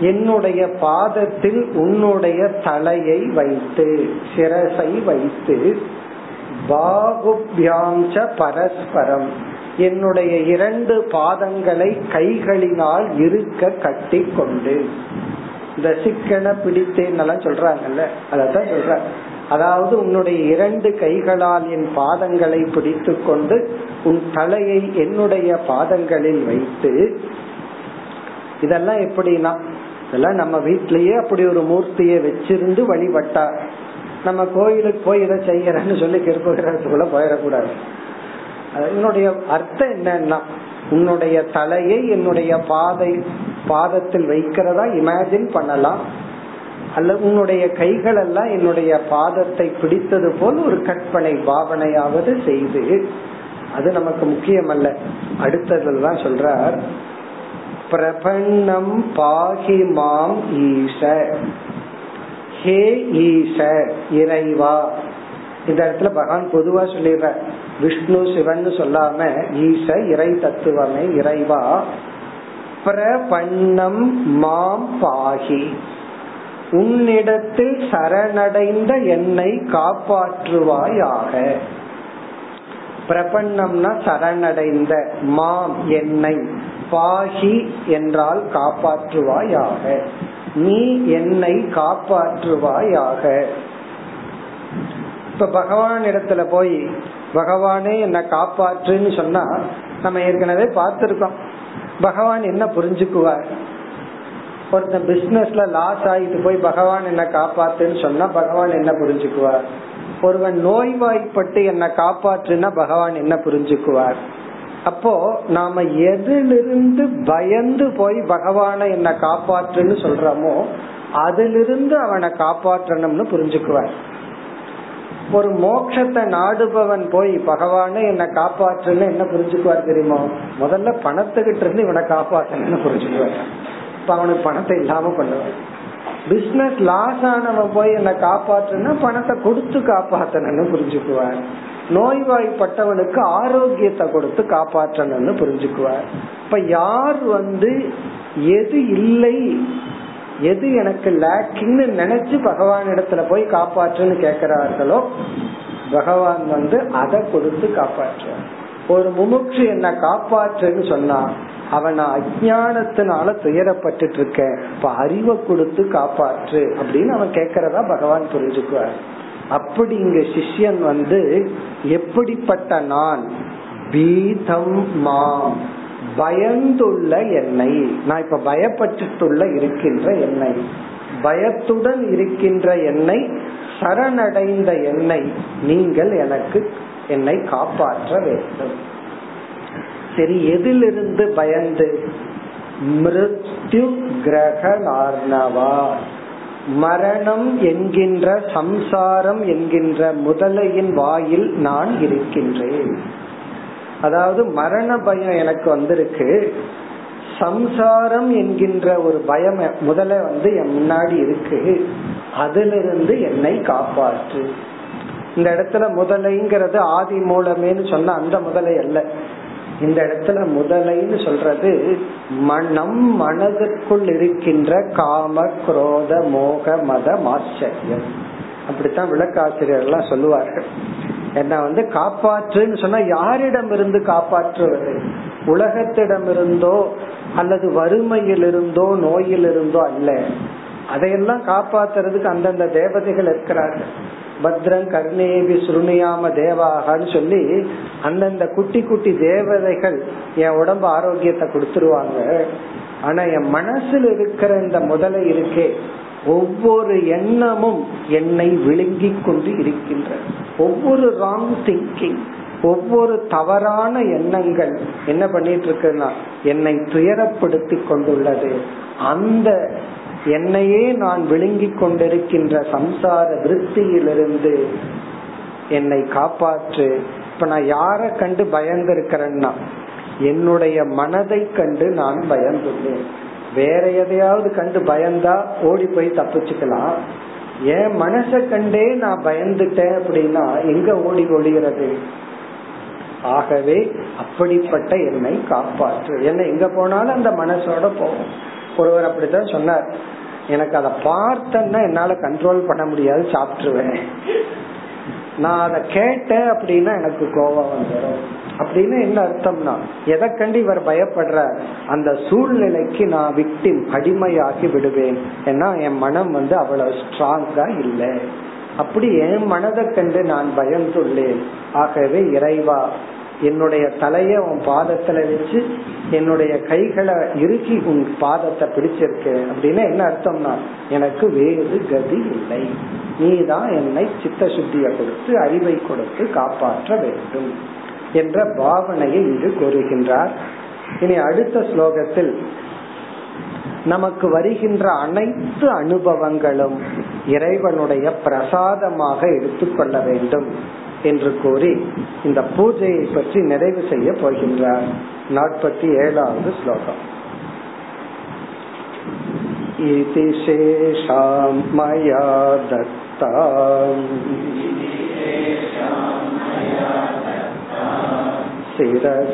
என்னுடைய பாதத்தில் உன்னுடைய தலையை வைத்து சிரசை வைத்து பாகுபியாஞ்ச பரஸ்பரம் என்னுடைய இரண்டு பாதங்களை கைகளினால் இருக்க கட்டி கொண்டு இந்த சிக்கன பிடித்தேன்னெல்லாம் சொல்றாங்கல்ல? அதான் சொல்ற அதாவது உன்னுடைய இரண்டு கைகளால் என் பாதங்களை பிடித்து கொண்டு உன் தலையை என்னுடைய பாதங்களில் வைத்து இதெல்லாம் எப்படின்னா இதெல்லாம் நம்ம வீட்டிலேயே அப்படி ஒரு மூர்த்தியை வச்சிருந்து வழிபட்டா நம்ம கோயிலுக்கு போய் இதை செய்யறேன்னு சொல்லி கெருப்புகிறதுக்குள்ள போயிடக்கூடாது. என்னுடைய அர்த்தம் என்னன்னா உன்னுடைய தலையை என்னுடைய பாதை பாதத்தில் வைக்கிறதா இமேஜின் பண்ணலாம். அல்லது உன்னுடைய கைகள் எல்லாம் என்னுடைய பாதத்தை பிடித்தது போல் ஒரு கற்பனை பாவனையாவது செய்து. அது நமக்கு முக்கியம் அல்ல அடுத்ததுதான் சொல்றார் பிரபன்னம் பாகி மாம் ஈச ஹே ஈச இறைவா. இந்த இடத்துல பகவான் பொதுவா சொல்லிடுற விஷ்ணு சிவன் சொல்லாம ஈச இறை தத்துவமே இறைவா. பிரபன்னம் மாம் பாகி. உன்னிடத்தில் சரணடைந்த என்னை காப்பாற்றுவாயாக. பிரபன்னம்னா சரணடைந்த மாம் என்னை பாகி என்றால் காப்பாற்றுவாயாக. நீ என்னை காப்பாற்றுவாயாக. இப்ப பகவான் இடத்துல போய் பகவானே என்ன காப்பாற்றுன்னு சொன்னா நம்ம ஏற்கனவே பார்த்திருக்கோம். பகவான் என்ன புரிஞ்சுக்குவார்? ஒருத்தன் பிசினஸ்ல லாஸ் ஆகிட்டு போய் பகவான் என்ன காப்பாத்துன்னு சொன்னா பகவான் என்ன புரிஞ்சுக்குவார்? ஒருவன் நோய்வாய்ப்பட்டு என்ன காப்பாற்றுனா பகவான் என்ன புரிஞ்சுக்குவார்? அப்போ நாம எதிலிருந்து பயந்து போய் பகவான என்ன காப்பாற்றுன்னு சொல்றோமோ அதிலிருந்து அவனை காப்பாற்றணும்னு புரிஞ்சுக்குவார். ஒரு மோட்சத்தை நாடுபவன் போய் பகவானே என்ன காப்பாற்றுன்னு என்ன புரிஞ்சுக்குவார் தெரியுமா? முதல்ல பணத்துக்கிட்ட இருந்து இவனை காப்பாற்றணும்னு புரிஞ்சுக்குவார். இப்ப அவனுக்கு பணத்தை இல்லாம பண்ணுவான். பிசினஸ் லாஸ் ஆனவன் போய் என்ன காப்பாற்றுனா பணத்தை கொடுத்து காப்பாற்றணும்னு புரிஞ்சுக்குவார் நோய்வாய்ப்பட்டவனுக்கு ஆரோக்கியத்தை கொடுத்து காப்பாற்றணும்னு புரிஞ்சுக்குவார் இப்ப யார் வந்து எது இல்லை எது எனக்கு லேக்கிங்னு நினைச்சு பகவான் இடத்துல போய் காப்பாற்றுன்னு கேக்குறார்களோ பகவான் வந்து அதை கொடுத்து காப்பாற்றுவார். ஒரு முமுட்சு என்ன காப்பாற்றுன்னு சொன்னா அவன் அஜானத்தினால துயரப்பட்டு இருக்க இப்ப அறிவை கொடுத்து காப்பாற்று அப்படின்னு அவன் கேக்குறதா பகவான் புரிஞ்சுக்குவார். அப்படி இங்க சிஷ்யன் வந்து எப்படிப்பட்ட நான்? பீதம் மாம். பயந்துள்ள என்னை. நான் இப்ப பயப்பட்டுள்ள இருக்கின்ற என்னை. பயத்துடன் இருக்கின்ற என்னை சரணடைந்த என்னை நீங்கள் எனக்கு என்னை காப்பாற்ற வேண்டும். சரி எதிலிருந்து பயந்து? மிருத்யு கிரகணார்ணவா மரணம் என்கின்ற சம்சாரம் என்கின்ற முதலையின் வாயில் நான் இருக்கின்றேன். அதாவது மரண பயம் எனக்கு வந்திருக்கு. சம்சாரம் என்கின்ற ஒரு பயம் முதல்ல வந்து என் முன்னாடி இருக்கு. அதிலிருந்து என்னை காப்பாற்று. இந்த இடத்துல முதலைங்கிறது ஆதி மூலமேன்னு சொன்ன அந்த முதலை அல்ல. இந்த இடத்துல முதலைன்னு சொல்றது மனம் மனதிற்குள் இருக்கின்ற காம குரோத மோக மத மாச்சரியம் அப்படித்தான் விளக்காசிரியர் எல்லாம் சொல்லுவார்கள். என்ன வந்து காப்பாற்றுன்னு சொன்னா யாரிடம் இருந்து காப்பாற்றுவது? உலகத்திடமிருந்தோ அல்லது வறுமையில் இருந்தோ நோயில் இருந்தோ அல்ல. அதையெல்லாம் காப்பாத்துறதுக்கு அந்தந்த தேவதைகள் இருக்கிறார்கள். பத்ரம் கர்ணேபி சுருணியாம தேவாகன்னு சொல்லி அந்தந்த குட்டி குட்டி தேவதைகள் என் உடம்பு ஆரோக்கியத்தை கொடுத்துருவாங்க. ஆனா என் மனசுல இருக்கிற இந்த முதலை இருக்கே ஒவ்வொரு எண்ணமும் என்னை விழுங்கி கொண்டு இருக்கின்ற ஒவ்வொரு ராங் திங்கிங் ஒவ்வொரு தவறான எண்ணங்கள் என்ன பண்ணிட்டு இருக்குன்னா என்னை துயரப்படுத்தி கொண்டுள்ளது. அந்த என்னையே நான் விழுங்கிக் கொண்டிருக்கின்ற சம்சார விருத்தியிலிருந்து என்னை காப்பாற்று. இப்ப நான் யார கண்டு பயந்திருக்கிறேன்னா என்னுடைய மனதை கண்டு நான் பயந்துள்ளேன். வேற எதையாவது கண்டு பயந்தா ஓடி போய் தப்பிச்சுக்கலாம். என் மனசை கண்டே நான் பயந்துட்டேன் அப்படின்னா எங்க ஓடி ஒழிகிறது ஆகவே அப்படிப்பட்ட என்னை காப்பாற்று. என்ன எங்க போனாலும் அந்த மனசோட போவோம் ஒருவர் அப்படித்தான் சொன்னார். எனக்கு அதை பார்த்தேன்னா என்னால கண்ட்ரோல் பண்ண முடியாது சாப்பிட்டுருவேன். நான் அதை கேட்டேன் அப்படின்னா எனக்கு கோபம் வந்துடும் அப்படின்னு என்ன அர்த்தம்னா எதை கண்டு இவர் பயப்படுற அந்த சூழ்நிலைக்கு நான் விட்டு அடிமையாகி விடுவேன். ஏன்னா என் மனம் வந்து அவ்வளவு ஸ்ட்ராங்கா இல்லை. அப்படி என் மனதை கண்டு நான் பயந்துள்ளேன். ஆகவே இறைவா என்னுடைய தலைய உன் பாதத்துல வச்சு என்னுடைய கைகளை இறுக்கி உன் பாதத்தை பிடிச்சிருக்கு. அப்படின்னு என்ன அர்த்தம்னா எனக்கு வேறு கதி இல்லை. நீதான் என்னை சித்த சுத்திய கொடுத்து அறிவை கொடுத்து காப்பாற்ற வேண்டும் என்ற பாவனையை இங்கு கூறுகின்றார். இனி அடுத்த ஸ்லோகத்தில் நமக்கு வருகின்ற அனைத்து அனுபவங்களும் இறைவனுடைய பிரசாதமாக எடுத்துக்கொள்ள வேண்டும். என்று கூறி இந்த பூஜையை பற்றி நிறைவு செய்ய போகின்றார் நாற்பத்தி ஏழாவது ஸ்லோகம் इति शेषां मया दत्ता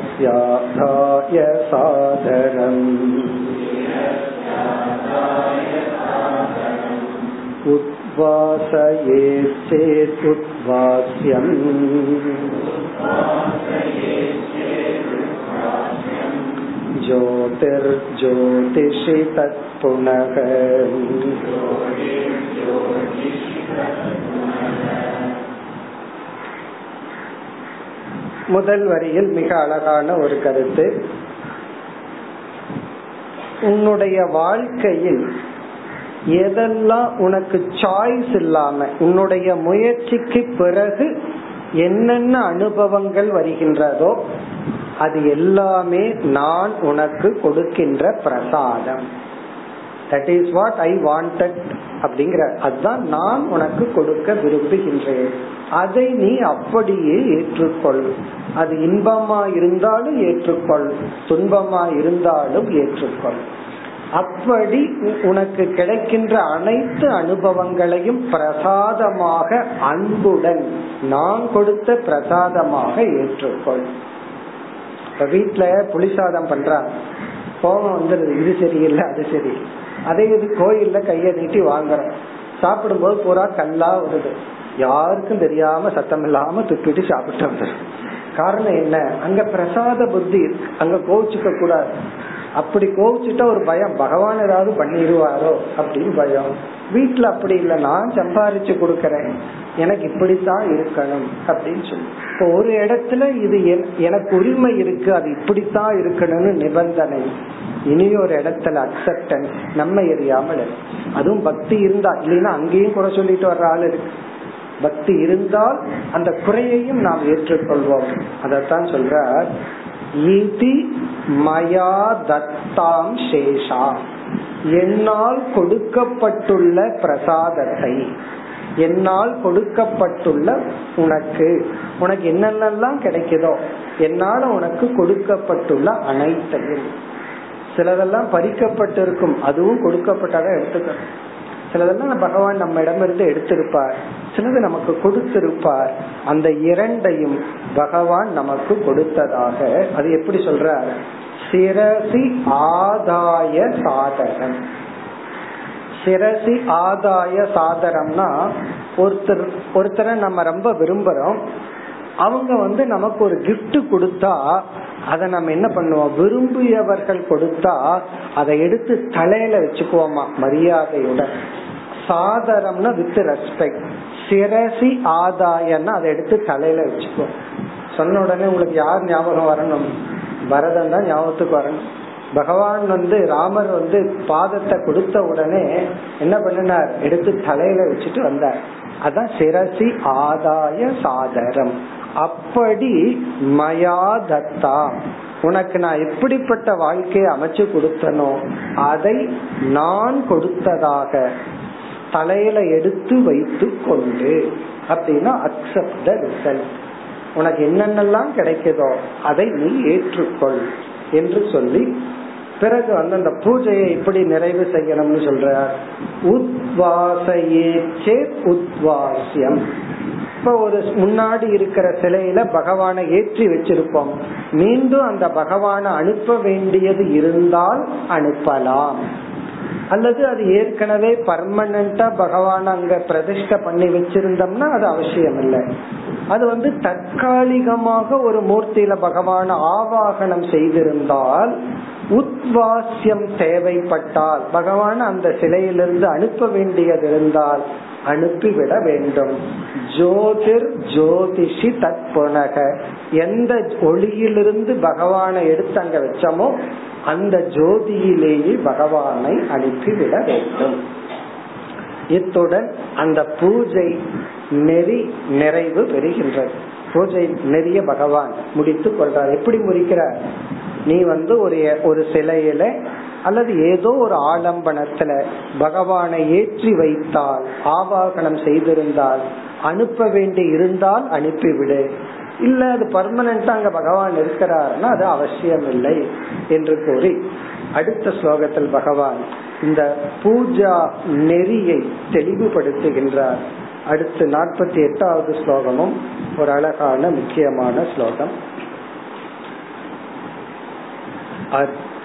शिरस्याधाय सादरम् उद्वासयेच्चेत् उद्वास्यम् ज्योतिर्ज्योतिषि तत्पुनः முதல் வரியில் மிக அழகான ஒரு கருத்து உன்னுடைய வாழ்க்கையில் எதெல்லாம் உனக்கு சாய்ஸ் இல்லாம உன்னுடைய முயற்சிக்கு பிறகு என்னென்ன அனுபவங்கள் வருகின்றதோ அது எல்லாமே நான் உனக்கு கொடுக்கின்ற பிரசாதம். That is what I wanted அப்படிங்கிற அதுதான் நான் உனக்கு கொடுக்க விரும்புகின்றேன். அதை நீ அப்படியே ஏற்றுக்கொள். அது இன்பமா இருந்தாலும் ஏற்றுக்கொள். துன்பமா இருந்தாலும் ஏற்றுக்கொள். அப்படி உனக்கு கிடைக்கின்ற அனைத்து அனுபவங்களையும் பிரசாதமாக அன்புடன் நான் கொடுத்த பிரசாதமாக ஏற்றுக்கொள். இப்ப வீட்டுல புளிசாதம் பண்றான் கோபம் வந்துருது இது சரியில்லை அது சரி. அதே இது கோயில்ல கைய நீட்டி வாங்குறோம் சாப்பிடும்போது பூரா கல்லா வருது. யாருக்கும் தெரியாம சத்தம் இல்லாம துப்பிட்டு சாப்பிட்டு வந்துடும் காரணம் என்ன? அங்க பிரசாத புத்தி அங்க கோவிச்சுக்க கூடாது அப்படி கோவிச்சுட்டா ஒரு பயம். பகவான் ஏதாவது பண்ணிடுவாரோ அப்படின்னு பயம். வீட்டுல அப்படி இல்லை நான் சம்பாரிச்சு கொடுக்கறேன். எனக்கு இப்படித்தான் இருக்கணும் அப்படின்னு சொல்லி. இப்போ ஒரு இடத்துல இது எனக்கு உரிமை இருக்கு அது இப்படித்தான் இருக்கணும்னு நிபந்தனை. இனி ஒரு இடத்துல அக்செப்டன்ஸ் நம்ம எரியாமல் அதுவும் பக்தி இருந்தா இல்லைன்னா அங்கேயும் குறை சொல்லிட்டு வர்ற ஆள் இருக்கு. பக்தி இருந்தால் அந்த குறையையும் நாம் ஏற்றுக்கொள்வோம். அதத்தான் சொல்றார். இதி மயா தத்தாம் சேஷா. என்னால் கொடுக்கப்பட்டுள்ள பிரசாதத்தை என்னால் கொடுக்கப்பட்டுள்ள உனக்கு. உனக்கு என்னென்னலாம் கிடைக்குதோ என்னால உனக்கு கொடுக்கப்பட்டுள்ள அனைத்தையும். சிலதெல்லாம் பறிக்கப்பட்டிருக்கும் அதுவும் கொடுக்கப்பட்டதை எடுத்துக்கணும் சிலதெல்லாம் பகவான் நம்ம இடமிருந்து எடுத்திருப்பார். சிலது நமக்கு கொடுத்திருப்பார். அந்த இரண்டையும் பகவான் நமக்கு கொடுத்ததாக அது எப்படி சொல்றார்? சிரசி ஆதாய சாதகம் சிரசி ஆதாய சாதனம்னா ஒருத்தர் ஒருத்தரை நம்ம ரொம்ப விரும்புறோம். அவங்க வந்து நமக்கு ஒரு கிஃப்ட் கொடுத்தா அதை நம்ம என்ன பண்ணுவோம்? விரும்பியவர்கள் கொடுத்தா அதை எடுத்து தலையில வச்சுக்குவோமா? மரியாதையுடன் சாதரம்னா வித் ரெஸ்பெக்ட் சிரசி ஆதாயம்னா அதை எடுத்து தலையில வச்சுக்குவோம். சொன்ன உடனே உங்களுக்கு யார் ஞாபகம் வரணும்? பரதம் தான் ஞாபகத்துக்கு வரணும். பகவான் வந்து ராமர் வந்து பாதத்தை கொடுத்த உடனே என்ன பண்ணினார்? எடுத்து தலையில வச்சுட்டு வந்தார். அதான் சிரசி ஆதாய சாதரம். அப்படி மயா தத்தா உனக்கு நான் எப்படிப்பட்ட வாழ்க்கையை அமைச்சு கொடுத்தனோ அதை நான் கொடுத்ததாக தலையில எடுத்து வைத்து கொண்டு அப்படின்னா அக்செப்ட் த ரிசல்ட் உனக்கு என்னென்னலாம் கிடைக்குதோ அதை நீ ஏற்றுக்கொள் என்று சொல்லி பிறகு வந்து அந்த பூஜையை எப்படி நிறைவு செய்யணும்னு சொல்றார்? உத்வாசையே உத்வாசியம் இப்ப ஒரு முன்னாடி இருக்கிற சிலையில பகவானை ஏற்றி வச்சிருப்போம். மீண்டும் அந்த பகவானை அனுப்ப வேண்டியது இருந்தால் அனுப்பலாம். அல்லது அது ஏற்கனவே பர்மனண்டா பகவான் அங்க பிரதிஷ்ட பண்ணி வச்சிருந்தோம்னா அது அவசியம் இல்லை அது வந்து தற்காலிகமாக ஒரு மூர்த்தியில பகவான ஆவாகனம் செய்திருந்தால் உத்வாசியம் தேவைப்பட்டால் பகவான் அந்த சிலையிலிருந்து அனுப்ப வேண்டியது இருந்தால் அனுப்பிவிட வேண்டும். ஜோதிர் ஜோதிஷி தற்புனக. எந்த ஒளியிலிருந்து பகவானை எடுத்து அங்க வச்சோமோ அந்த ஜோதியிலேயே பகவானை அனுப்பிவிட வேண்டும். இத்துடன் அந்த பூஜை நெறி நிறைவு பெறுகின்றது. பூஜை நெறிய பகவான் முடித்து கொள்றார் எப்படி முடிக்கிறார்? நீ வந்து ஒரு ஒரு சிலையில அல்லது ஏதோ ஒரு ஆலம்பனத்துல பகவானை ஏற்றி வைத்தால் ஆவாகனம் செய்திருந்தால் அனுப்ப வேண்டி இருந்தால் அனுப்பிவிடு. இல்ல அது பர்மனண்டா அங்க பகவான் இருக்கிறார்னா அது அவசியம் இல்லை என்று கூறி அடுத்த ஸ்லோகத்தில் பகவான் இந்த பூஜா நெறியை தெளிவுபடுத்துகின்றார். அடுத்து நாற்பத்தி எட்டாவது ஸ்லோகமும் ஒரு அழகான முக்கியமான ஸ்லோகம்.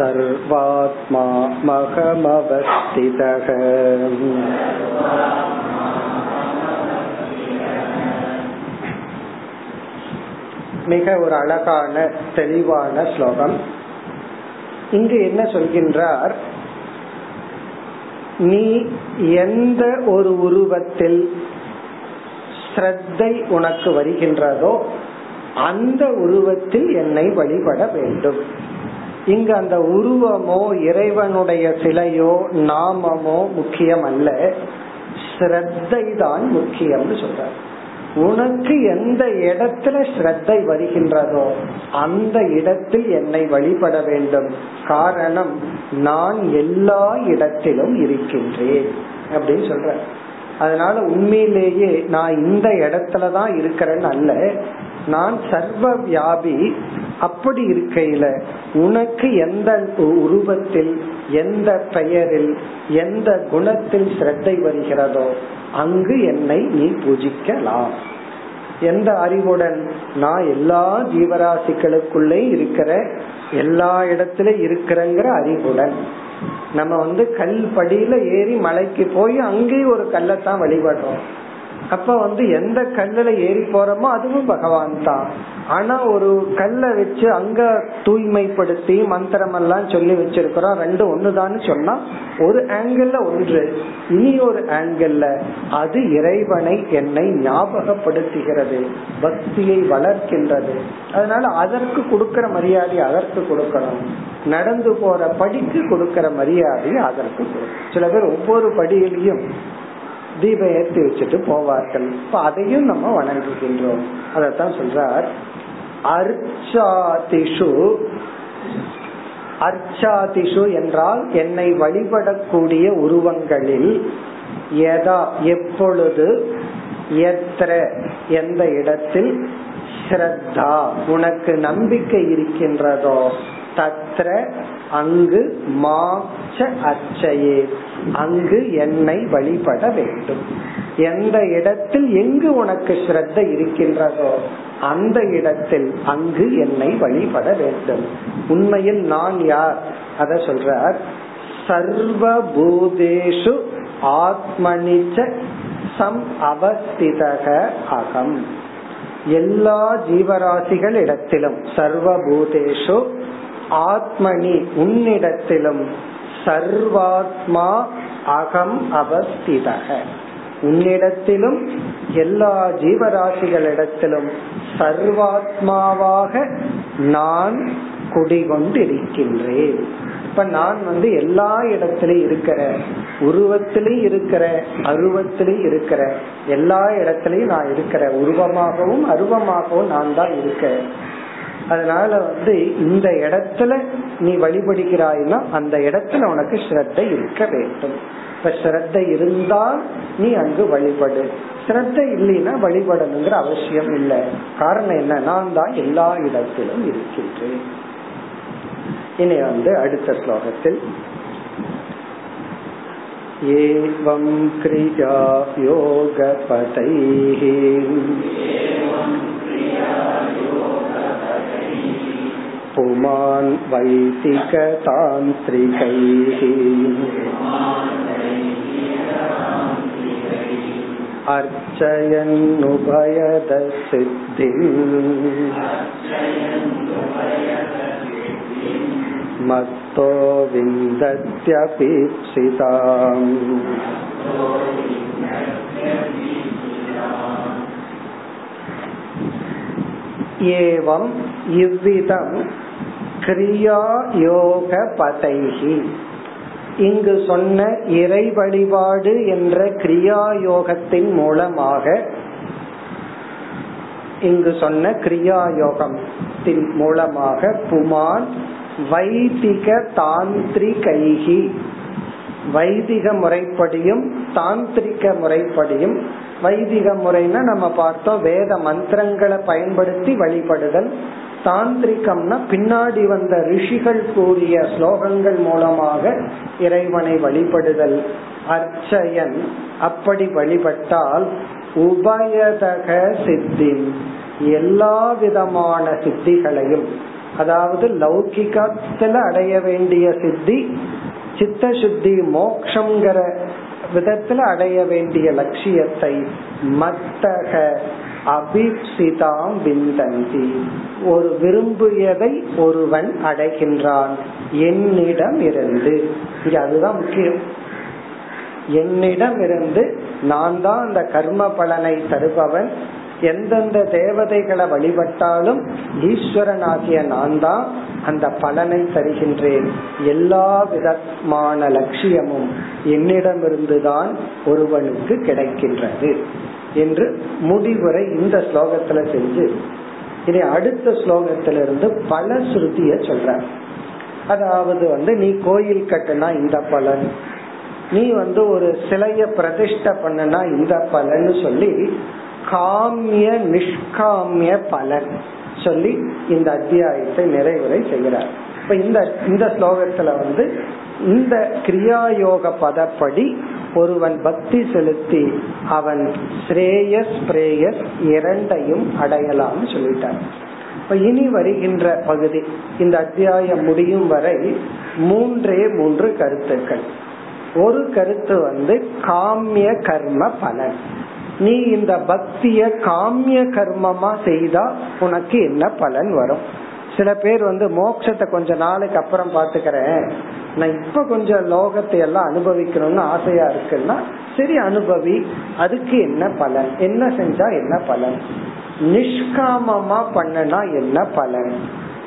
सर्वात्मा महमवस्थितः மிக ஒரு அழகான தெளிவான ஸ்லோகம் இங்கு என்ன சொல்கின்றார் நீ எந்த ஒரு உருவத்தில் ஸ்ரத்தை உனக்கு வருகின்றதோ அந்த உருவத்தில் என்னை வழிபட வேண்டும் இங்கு அந்த உருவமோ இறைவனுடைய சிலையோ நாமமோ முக்கியம் அல்ல ஸ்ரத்தை தான் முக்கியம்னு சொல்றார். உனக்கு எந்த இடத்துல ஸ்ரத்தை வருகின்றதோ அந்த இடத்தில் என்னை வழிபட வேண்டும். காரணம் நான் எல்லா இடத்திலும் இருக்கின்றேன். அப்படின்னு சொல்ற அதனால உண்மையிலேயே நான் இந்த இடத்துலதான் இருக்கிறேன்னு அல்ல. நான் சர்வ வியாபி அப்படி இருக்கையில உனக்கு எந்த உருவத்தில் எந்த பெயரில் எந்த குணத்தில் சிரத்தை வருகிறதோ அங்கு என்னை நீ பூஜிக்கலாம். எந்த அறிவுடன் நான் எல்லா ஜீவராசிகளுக்குள்ளே இருக்கிற எல்லா இடத்திலும் இருக்கிறேங்கிற அறிவுடன். நம்ம வந்து கல் படியில ஏறி மலைக்கு போய் அங்கேயும் ஒரு கல்லைத்தான் வழிபடுறோம். அப்ப வந்து எந்த கல்லுல ஏறி போறோமோ அதுவும் பகவான் தான். ஆனா ஒரு கல்லை வச்சு அங்க தூய்மைப்படுத்தி மந்திரம் எல்லாம் சொல்லி வச்சிருக்கிறோம். ரெண்டு ஒண்ணுதான்னு சொன்னா ஒரு ஆங்கிள் ஒன்று. இனி ஒரு ஆங்கிள் அது இறைவனை என்னை ஞாபகப்படுத்துகிறது பக்தியை வளர்க்கின்றது. அதனால அதற்கு கொடுக்கற மரியாதை அதற்கு கொடுக்கணும். நடந்து போற படிக்கு கொடுக்கற மரியாதை அதற்கு கொடுக்கணும். சில பேர் ஒவ்வொரு படியிலையும் தீபம் ஏற்றி வச்சுட்டு போவார்கள். இப்ப அதையும் நம்ம வணங்குகின்றோம். அதத்தான் சொல்றார். அர்ச்சாதிஷு அர்ச்சாதிஷு என்றால் என்னை வழிபடக்கூடிய உருவங்களில் எதா எப்பொழுது எத்திர எந்த இடத்தில் ஸ்ரத்தா உனக்கு நம்பிக்கை இருக்கின்றதோ தத்ர அங்கு மாச்ச அச்சையே. அங்கு என்னை வழிபட வேண்டும். எந்த இடத்தில் எங்கு உனக்கு ஸ்ரத்த இருக்கின்றதோ அந்த இடத்தில் அங்கு என்னை வழிபட வேண்டும். உண்மையில் நான் யார்? அத சொல்றார். சர்வபூதேஷு ஆத்மனிச்ச சம் அவஸ்திதக அகம். எல்லா ஜீவராசிகள் இடத்திலும் சர்வபூதேஷு ஆத்மனி உன்னிடத்திலும் சர்வாத்மா அகம் அவஸ்திதக. உன்னிடத்திலும் எல்லா ஜீவராசிகளிடத்திலும் சர்வாத்மாவாக நான் குடிகொண்டிருக்கின்றேன். இப்ப நான் வந்து எல்லா இடத்திலும் இருக்கிற உருவத்திலையும் இருக்கிற அருவத்திலையும் இருக்கிற எல்லா இடத்திலையும் நான் இருக்கிற உருவமாகவும் அருவமாகவும் நான் தான் இருக்கேன் அதனால வந்து இந்த இடத்துல நீ வழிபடுகிறாய்னா அந்த இடத்துல உனக்கு ஸ்ரத்த இருக்க வேண்டும் இப்ப ஸ்ரத்த இருந்தால் நீ அங்கு வழிபடு ஸ்ரத்த இல்லைன்னா வழிபடணுங்கிற அவசியம் இல்லை காரணம் என்ன நான் தான் எல்லா இடத்திலும் இருக்கின்றேன் இனி வந்து அடுத்த ஸ்லோகத்தில் एवं क्रिया योगपतैः पुमान् वैदिकतान्त्रिकैः अर्चयन्नुभयदसिद्धिम् मत्तो विन्दत्यपीप्सिताम् ஏவம் இவ்விதம் கிரியா யோக பதைகி இங்கு சொன்ன இறை வழிபாடு என்ற கிரியா யோகத்தின் மூலமாக இங்கு சொன்ன கிரியா யோகத்தின் மூலமாக புமான் வைதிக தாந்திரிகைகி வைதிக முறைப்படியும் தாந்திரிக முறைப்படியும். வைதிக முறைன்னா நம்ம பார்த்தோம் வேத மந்திரங்களை பயன்படுத்தி வழிபடுதல். தாந்திரிகம்னா பின்னாடி வந்த ரிஷிகள் கூறிய ஸ்லோகங்கள் மூலமாக இறைவனை வழிபடுதல். அர்ச்சயன் அப்படி வழிபட்டால் உபயதக சித்தி எல்லா விதமான சித்திகளையும் அதாவது லௌகிகத்துல அடைய வேண்டிய சித்தி சித்த சுத்தி மோக்ஷங்கிற விதத்துல அடைய வேண்டிய லட்சியத்தை மத்தக அபிப்சிதாம் விந்தந்தி. ஒரு விரும்பியதை ஒருவன் அடைகின்றான். என்னிடம் இருந்து. இங்க அதுதான் முக்கியம். என்னிடம் இருந்து நான் தான் அந்த கர்ம பலனை தருபவன். எந்தெந்த தேவதைகளை வழிபட்டாலும் ஈஸ்வரன் ஆகிய நான் தான் அந்த பலனை தருகின்றேன். எல்லா விதமான லட்சியமும் என்னிடமிருந்துதான் ஒருவனுக்கு கிடைக்கின்றது என்று முடிவுரை இந்த ஸ்லோகத்துல செஞ்சு இனி அடுத்த ஸ்லோகத்திலிருந்து பல ஸ்ருதிய சொல்ற அதாவது வந்து நீ கோயில் கட்டுனா இந்த பலன் நீ வந்து ஒரு சிலைய பிரதிஷ்ட பண்ணனா இந்த பலன்னு சொல்லி காமிய நிஷ்காமிய பலன் சொல்லி இந்த அத்தியாயத்தை நிறைவுரை செய்கிறார். இப்ப இந்த இந்த ஸ்லோகத்துல வந்து இந்த கிரியாயோக பதப்படி ஒருவன் பக்தி செலுத்தி அவன் ஸ்ரேயஸ் பிரேயஸ் இரண்டையும் அடையலாம்னு சொல்லிட்டார். இப்ப இனி வருகின்ற பகுதி இந்த அத்தியாயம் முடியும் வரை மூன்றே மூன்று கருத்துக்கள். ஒரு கருத்து வந்து காமிய கர்ம பலன். நீ இந்த பக்திய காமிய கர்மமா செய்தா உனக்கு என்ன பலன் வரும்? சில பேர் வந்து மோட்சத்தை கொஞ்ச நாளைக்கு அப்புறம் பாத்துக்கிறேன் நான் இப்ப கொஞ்சம் லோகத்தை எல்லாம் அனுபவிக்கணும்னு ஆசையா இருக்குன்னா சரி அனுபவி அதுக்கு என்ன பலன்? என்ன செஞ்சா என்ன பலன்? நிஷ்காமமா பண்ணனா என்ன பலன்?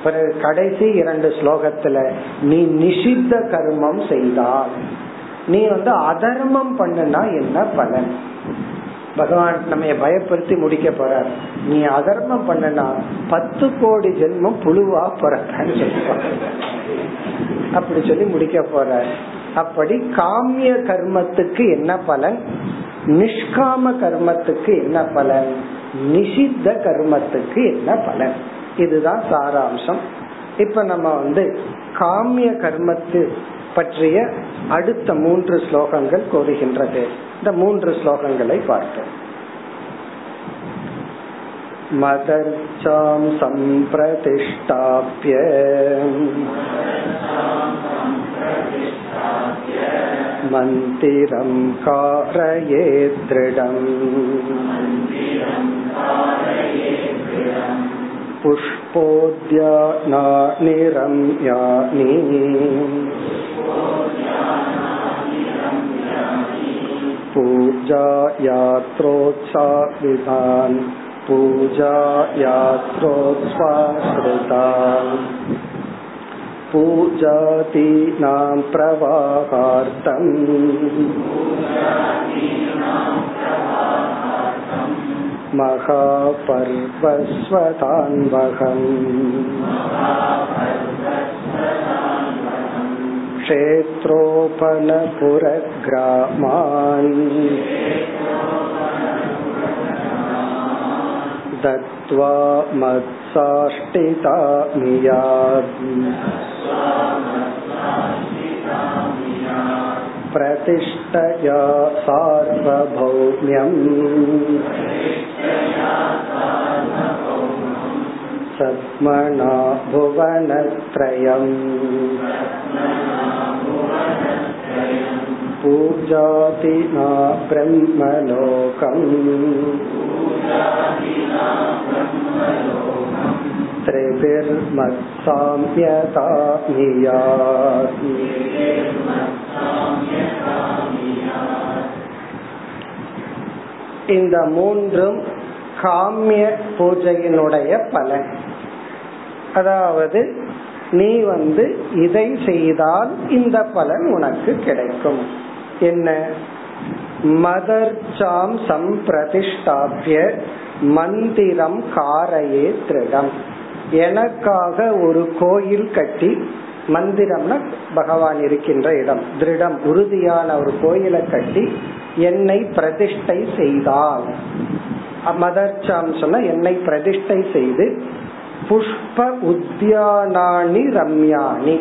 பிறகு கடைசி இரண்டு ஸ்லோகத்துல நீ நிஷித்த கர்மம் செய்தால் நீ வந்து அதர்மம் பண்ணனா என்ன பலன்? பகவான் நம்ம பயப்படுத்தி முடிக்க போறார். நீ அதர்மம் பண்ணனா பத்து கோடி ஜென்மம் புழுவா பிறப்பான்னு சொல்லுவாங்க அப்படி சொல்லி முடிக்க போற அப்படி காமிய கர்மத்துக்கு என்ன பலன்? நிஷ்காம கர்மத்துக்கு என்ன பலன்? நிஷித்த கர்மத்துக்கு என்ன பலன்? இதுதான் சாராம்சம். இப்ப நம்ம வந்து காமிய கர்மத்து பற்றிய அடுத்த மூன்று ஸ்லோகங்கள் கூறுகின்றது இந்த மூன்று ஸ்லோகங்களை பார்ப்போம் मदर्चां सम्प्रतिष्ठाप्य मन्दिरं कारये दृढम् पुष्पोद्यानानि रम्यानि पूजायात्रोत्साहितान् पूजायात्रोत्स्वाश्रितान् पूजातीनां प्रवाहार्थम्। महापर्वस्वतान्वहम् क्षेत्रोपनपुरग्रामान् दत्त्वा मत्साष्टिता मियात् प्रतिष्ठया सार्वभौम्यम् सद्मना भुवनत्रयम् पूजातिना ब्रह्मलोकम् त्रिभिर्मत्साम्यता இந்த மூன்றும் காமிய பூஜையினுடைய பலன் அதாவது நீ வந்து இதை செய்தால் இந்த பலன் உனக்கு கிடைக்கும். என்ன? மதர்ச்சாம் சம்பிரதிஷ்டாபிய மந்திரம் காரையே திருடம். எனக்காக ஒரு கோயில் கட்டி மந்திரம்னா பகவான் இருக்கின்ற இடம் திருடம். உறுதியான ஒரு கோயிலை கட்டி என்னை பிரதிஷ்டை செய்தால். மதர்ச்சாம் சொன்ன என்னை பிரதிஷ்டை செய்து புஷ்ப உத்தியானானி ரம்யானி.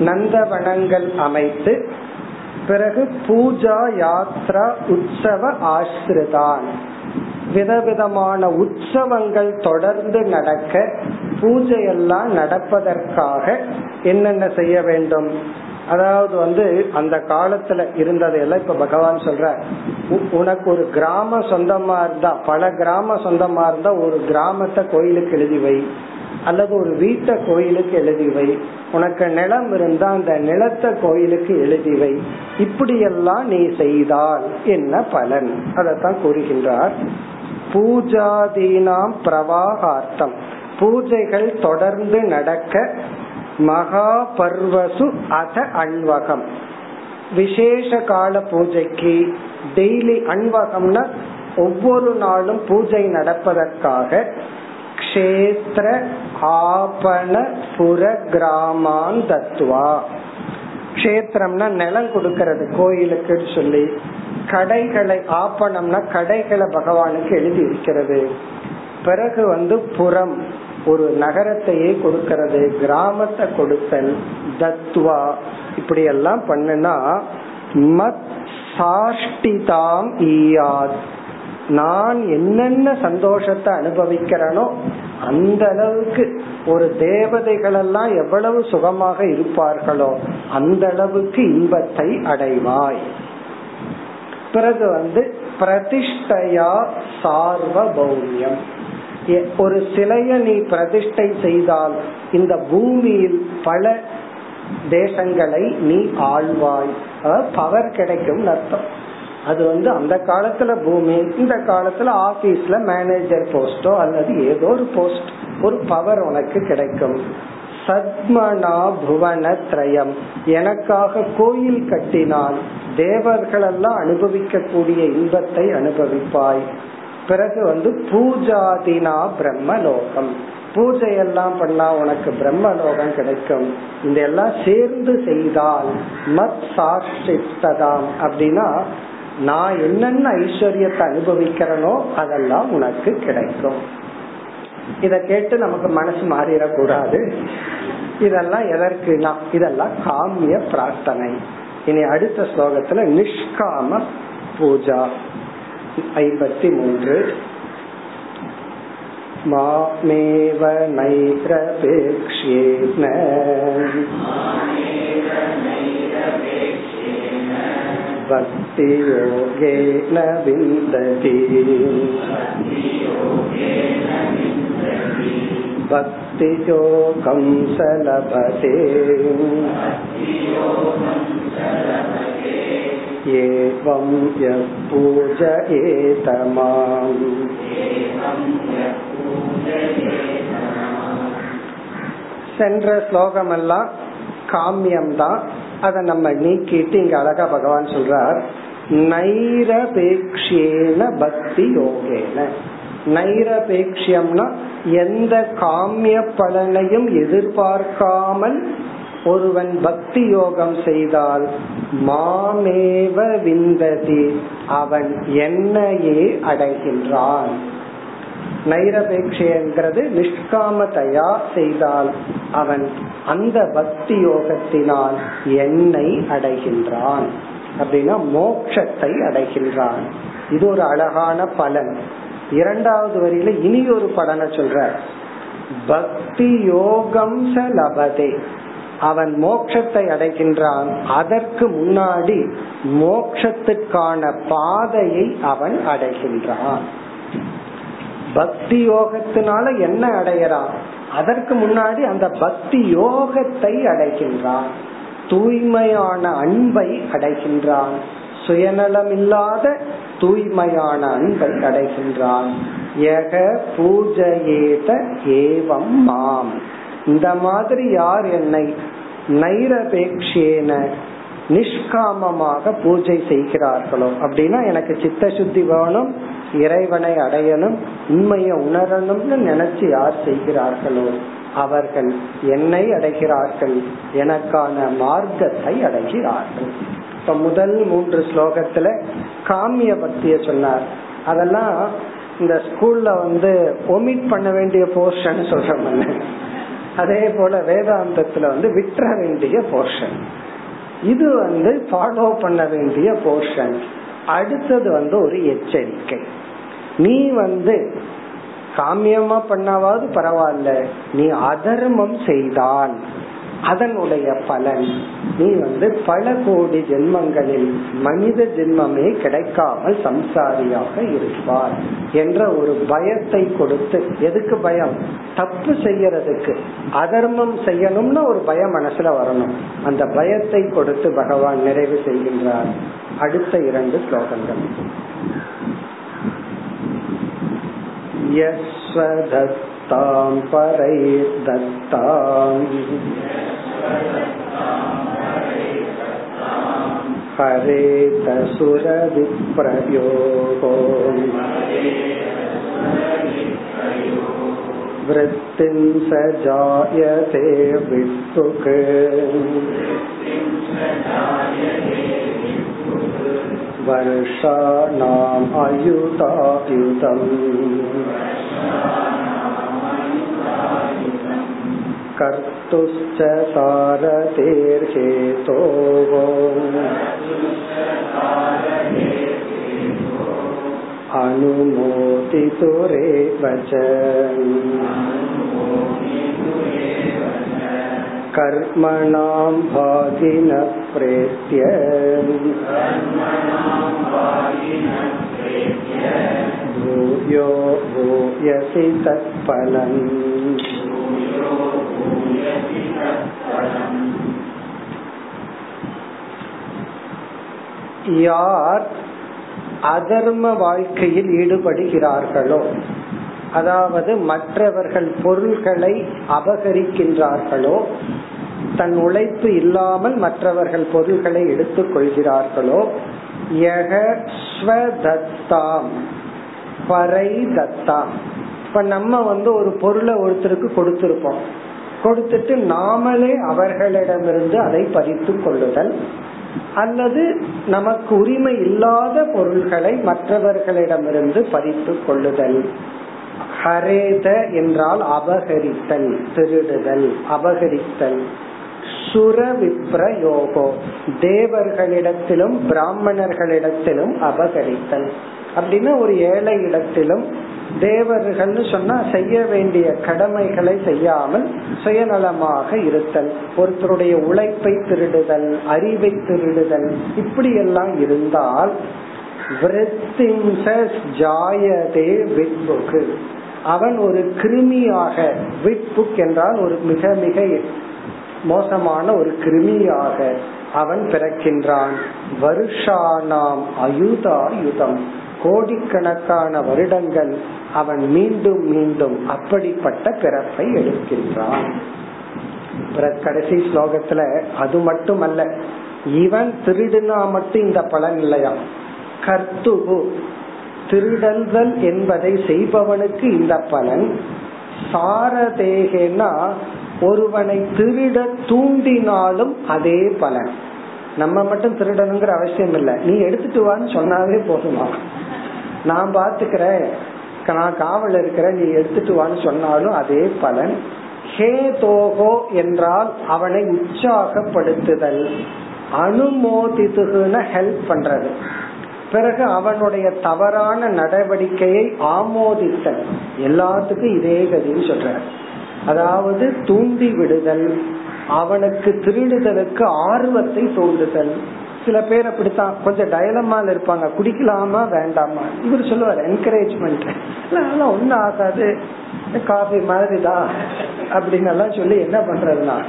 நந்தவனங்கள் அமைத்து பிறகு பூஜா யாத்ரா உற்சவ ஆசிரிதான் விதவிதமான உற்சவங்கள் தொடர்ந்து நடக்க பூஜையெல்லாம் நடப்பதற்காக என்னென்ன செய்ய வேண்டும்? அதாவது வந்து அந்த காலத்துல இருந்ததையெல்லாம் இப்ப பகவான் சொல்ற உனக்கு ஒரு கிராம சொந்தமா இருந்தா பல கிராம சொந்தமா இருந்தா ஒரு கிராமத்தை கோயிலுக்கு எழுதி வை அல்லது ஒரு வீட்டை கோயிலுக்கு எழுதி வை உனக்கு நிலம் இருந்தா அந்த நிலத்தை கோயிலுக்கு எழுதி வை இப்படியெல்லாம் நீ செய்தால் என்ன பலன்? அதத்தான் கூறுகின்றார். பூஜாதீனாம் பிரவாகார்த்தம். பூஜைகள் தொடர்ந்து நடக்க மகா பர்வசு அத அன்வகம். விசேஷ கால பூஜைக்கு டெய்லி அன்வகம்னா ஒவ்வொரு நாளும் பூஜை நடப்பதற்காக கஷேத்திர ஆபண புற கிராமான் தத்துவா. கஷேத்திரம்னா நிலம் கொடுக்கறது கோயிலுக்கு சொல்லி. கடைகளை ஆப்பணம்னா கடைகளை பகவானுக்கு எழுதி இருக்கிறது. பிறகு வந்து புறம். ஒரு நகரத்தையே கொடுக்கறது கிராமத்தை கொடுத்தல் தத்துவா இப்படி எல்லாம் பண்ணுனா மத் சாஷ்டிதாம் ஈயாத். நான் என்னென்ன சந்தோஷத்தை அனுபவிக்கிறேனோ அந்த அளவுக்கு ஒரு தேவதைகள் எல்லாம் எவ்வளவு சுகமாக இருப்பார்களோ அந்த அளவுக்கு இன்பத்தை அடைவாய். பிறகு வந்து பிரதிஷ்டையா சார்வபௌமியம். ஒரு சிலையை நீ பிரதிஷ்டை செய்தால் இந்த பூமியில் பல தேசங்களை நீ ஆழ்வாய் பவர் கிடைக்கும் அர்த்தம். அது வந்து அந்த காலத்துல பூமி இந்த காலத்துல ஆபீஸ்ல மேனேஜர் போஸ்டோ அல்லது ஏதோ ஒரு போஸ்ட் ஒரு பவர் உனக்கு கிடைக்கும். சத்மனா புவன திரயம். எனக்காக கோயில் கட்டினால் தேவர்களெல்லாம் அனுபவிக்கக்கூடிய இன்பத்தை அனுபவிப்பாய். பிறகு வந்து பூஜாதினா பிரம்மலோகம். பூஜை எல்லாம் பண்ணா உனக்கு பிரம்மலோகம் கிடைக்கும். இந்த எல்லாம் சேர்ந்து செய்தால் மத் சாட்சித்ததாம். அப்படின்னா நான் என்னென்ன ஐஸ்வர்யத்தை அனுபவிக்கிறனோ அதெல்லாம் உனக்கு கிடைக்கும். இத கேட்டு நமக்கு மனசு மாறிடக்கூடாது. இதெல்லாம் எதற்குனா இதெல்லாம் காமிய பிரார்த்தனை. இனி அடுத்த ஸ்லோகத்துல நிஷ்காம பூஜா. ऐपतिमून् मामेव नैरपेक्ष्येन भक्तियोगेन विन्दति भक्तियोगं स लभते एवं यः पूजयेत माम् சென்ற ஸ்லோகமெல்லாம் காமியம்தான் அதை நம்ம நீக்கிட்டு இங்க அழகா பகவான் சொல்றார் நைரபேக்ஷேன பக்தி யோகேன நைரபேக்ஷியம்னா எந்த காமிய பலனையும் எதிர்பார்க்காமல் ஒருவன் பக்தி யோகம் செய்தால் மாமேவ விந்ததி. அவன் என்னையே அடைகின்றான். நைரபேட்சைங்கிறது நிஷ்காமதையா செய்தால் அவன் அந்த பக்தி யோகத்தினால் என்னை அடைகின்றான். அப்படின்னா மோட்சத்தை அடைகின்றான். இது ஒரு அழகான பலன். இரண்டாவது வரியில இனி ஒரு பலனை சொல்ற பக்தி யோகம் லபதே. அவன் மோட்சத்தை அடைகின்றான். அதற்கு முன்னாடி மோட்சத்துக்கான பாதையை அவன் அடைகின்றான். பக்தி யோகத்தினால என்ன அடையறான் அதற்கு முன்னாடி அந்த பக்தி யோகத்தை அடைகின்றான். தூய்மையான அன்பை அடைகின்றான். சுயநலம் இல்லாத தூய்மையான அன்பை அடைகின்றான். ஏக பூஜையேத ஏவம் மாம். இந்த மாதிரி யார் என்னை நைரபேக்ஷேன நிஷ்காமமாக பூஜை செய்கிறார்களோ? அப்படின்னா எனக்கு சித்த சுத்தி வேணும் இறைவனை அடையணும் உண்மையை உணரணும்னு நினைச்சு யார் செய்கிறார்களோ? அவர்கள் என்னை அடைகிறார்கள் எனக்கான மார்க்கத்தை அடைகிறார்கள். இப்ப முதல் மூன்று ஸ்லோகத்துல காமிய பக்திய சொன்னார். அதெல்லாம் இந்த ஸ்கூல்ல வந்து ஒமிட் பண்ண வேண்டிய போர்ஷன் சொல்றோம். அதே போல வேதாந்தத்துல வந்து விட்டுற வேண்டிய போர்ஷன் இது வந்து ஃபாலோ பண்ண வேண்டிய போர்ஷன் அடுத்தது வந்து ஒரு எச்சரிக்கை. நீ வந்து காமியமா பண்ணாவது பரவாயில்ல. நீ அதர்மம் செய்தால் அதனுடைய பலன். நீ வந்து பல கோடி ஜென்மங்களில் மனித ஜென்மமே கிடைக்காமல் சம்சாரியாக இருப்பார் என்ற ஒரு பயத்தை கொடுத்து எதுக்கு பயம்? தப்பு செய்யறதுக்கு. அதர்மம் செய்யணும்னு ஒரு பயம் மனசுல வரணும். அந்த பயத்தை கொடுத்து பகவான் நிறைவு செய்கின்றார். அடுத்த இரண்டு ஸ்லோகங்கள். तां परै दत्ताम् हरेतसुरविप्रयोः स जायते वित्तुक् वर्षाणाम् अयुतायुतम् कर्तुश्च सारथेर्हेतोः अनुमोदितुरेव च कर्मणां भागिन प्रेत्य भूयो भूयसि तत्फलम् யார் அதர்ம வாழ்க்கையில் ஈடுபடுகிறார்களோ அதாவது மற்றவர்கள் பொருள்களை அபகரிக்கின்றார்களோ தன் உழைப்பு இல்லாமல் மற்றவர்கள் பொருள்களை எடுத்துக் கொள்கிறார்களோ யக பரை தத்தாம் இப்ப நம்ம வந்து ஒரு பொருளை ஒருத்தருக்கு கொடுத்திருப்போம். கொடுத்துட்டு நாமளே அவர்களிடமிருந்து அதை பறித்து கொள்ளுதல் அல்லது நமக்கு உரிமை இல்லாத பொருள்களை மற்றவர்களிடமிருந்து பறித்து கொள்ளுதல். ஹரேத என்றால் அபகரித்தல் திருடுதல் அபகரித்தல். சுர விப்ரயோகோ தேவர்களிடத்திலும் பிராமணர்களிடத்திலும் அபகரித்தல். அப்படின்னா ஒரு ஏழை இடத்திலும் தேவர்கள்னு சொன்னா செய்ய வேண்டிய கடமைகளை செய்யாமல் சுயநலமாக இருத்தல் ஒருத்தருடைய உழைப்பை திருடுதல் அறிவை திருடுதல் இப்படி எல்லாம் இருந்தால் ஜாயதே விட்புக்கு அவன் ஒரு கிருமியாக விட்புக் என்றால் ஒரு மிக மிக மோசமான ஒரு கிருமியாக அவன் பிறக்கின்றான். வருஷானாம் அயுதாயுதம். கோடிக்கணக்கான வருடங்கள் அவன் மீண்டும் மீண்டும் அப்படிப்பட்ட பிறப்பை எடுக்கின்றான். கடைசி ஸ்லோகத்துல அது மட்டும் அல்ல இவன் திருடுனா மட்டும் இந்த பலன் இல்லையா? கர்த்துகு திருடல்தல் என்பதை செய்பவனுக்கு இந்த பலன். சாரதேகனா ஒருவனை திருட தூண்டினாலும் அதே பலன். நம்ம மட்டும் திருடணுங்கிற அவசியம் இல்லை நீ எடுத்துட்டு வான்னு சொன்னாவே போதுமா? நான் பாத்துக்கிறேன் நான் காவல் இருக்கிற நீ எடுத்துட்டு வான்னு சொன்னாலும் அதே பலன். ஹே தோகோ என்றால் அவனை உற்சாகப்படுத்துதல். அனுமோதித்துன ஹெல்ப் பண்றது. பிறகு அவனுடைய தவறான நடவடிக்கையை ஆமோதித்தல். எல்லாத்துக்கும் இதே கதின்னு சொல்ற அதாவது தூண்டி விடுதல். அவனுக்கு திருடுதலுக்கு ஆர்வத்தை தூண்டுதல். சில பேர் அப்படித்தான். கொஞ்சம் டயலமால இருப்பாங்க. குடிக்கலாமா வேண்டாமா? இவர் சொல்லுவார் என்கரேஜ்மெண்ட் அதெல்லாம் ஒன்னும் ஆகாது. காஃபி மாதிரிதான் அப்படின்னு எல்லாம் சொல்லி என்ன பண்றதுனா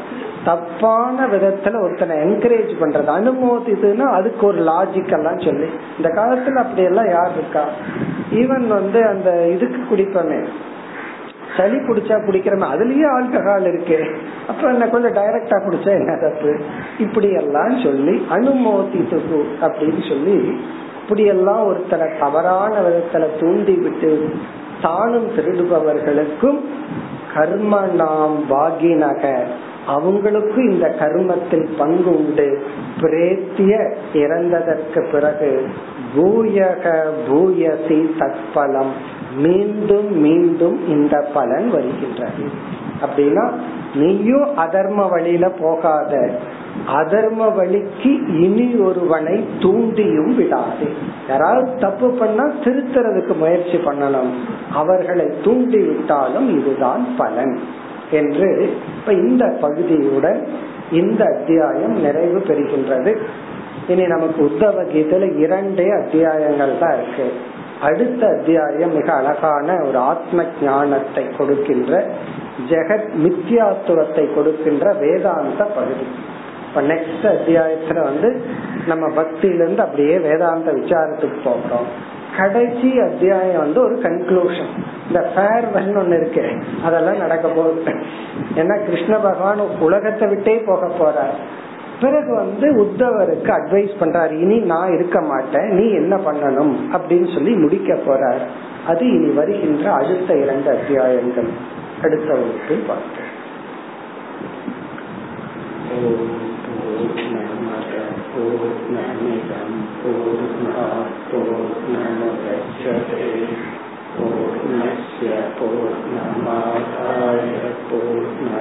தப்பான விதத்துல ஒருத்தனை என்கரேஜ் பண்றது அனுமோதிதுன்னா அதுக்கு ஒரு லாஜிக் எல்லாம் சொல்லி. இந்த காலத்துல அப்படி எல்லாம் யார் இருக்கா? ஈவன் வந்து அந்த இதுக்கு குடிப்பமே. சளி குடிச்சா குடிக்கிறோமே அதுலயே ஆல்கஹால் இருக்கு. அப்ப என்ன கொஞ்சம் டைரக்டா குடிச்சா என்ன தப்பு இப்படி எல்லாம் சொல்லி அனுமோதி துகு அப்படின்னு சொல்லி இப்படியெல்லாம் ஒருத்தரை தவறான விதத்துல தூண்டி விட்டு தானும் திருடுபவர்களுக்கும் கர்ம நாம் பாகினக. அவங்களுக்கும் இந்த கர்மத்தில் பங்கு உண்டு. பிரேத்திய இறந்ததற்கு பிறகு பூயக பூயசி தற்பலம் மீண்டும் மீண்டும் இந்த பலன் வருகின்றது. அப்படின்னா நீயும் அதர்ம வழியில போகாத அதர்ம வழிக்கு இனி ஒருவனை தூண்டியும் விடாது. யாராவது தப்பு பண்ணா திருத்துறதுக்கு முயற்சி பண்ணணும். அவர்களை தூண்டி விட்டாலும் இதுதான் பலன் என்று இப்ப இந்த பகுதியுடன் இந்த அத்தியாயம் நிறைவு பெறுகின்றது. இனி நமக்கு உத்தவ கீதையில இரண்டே அத்தியாயங்கள் தான் இருக்கு. அடுத்த அத்தியாயம் மிக அழகான ஒரு ஆத்ம ஞானத்தை கொடுக்கின்ற ஜெகத் மித்யாத்துவத்தை கொடுக்கின்ற வேதாந்த பகுதி. இப்ப நெக்ஸ்ட் அத்தியாயத்துல வந்து நம்ம பக்தியிலிருந்து அப்படியே வேதாந்த விசாரத்துக்கு போகிறோம். கடைசி அத்தியாயம் வந்து ஒரு கன்க்ளூஷன் இந்த ஃபேர்வெல் ஒன்னு இருக்கு அதெல்லாம் நடக்க போகுது. ஏன்னா கிருஷ்ண பகவான் உலகத்தை விட்டே போக போறார். பிறகு வந்து உத்தவருக்கு அட்வைஸ் பண்றாரு இனி நான் இருக்க மாட்டேன் நீ என்ன பண்ணணும் அப்படின்னு சொல்லி முடிக்க போறார் அது இனி வருகின்ற அடுத்த இரண்டு அத்தியாயங்கள் அடுத்த வகுப்பில் பார்த்தேன் पूर्णमिदं पूर्णात् पूर्णमुदच्छते पूर्णस्य पूर्णमादाय पूर्णमेवावशिष्यते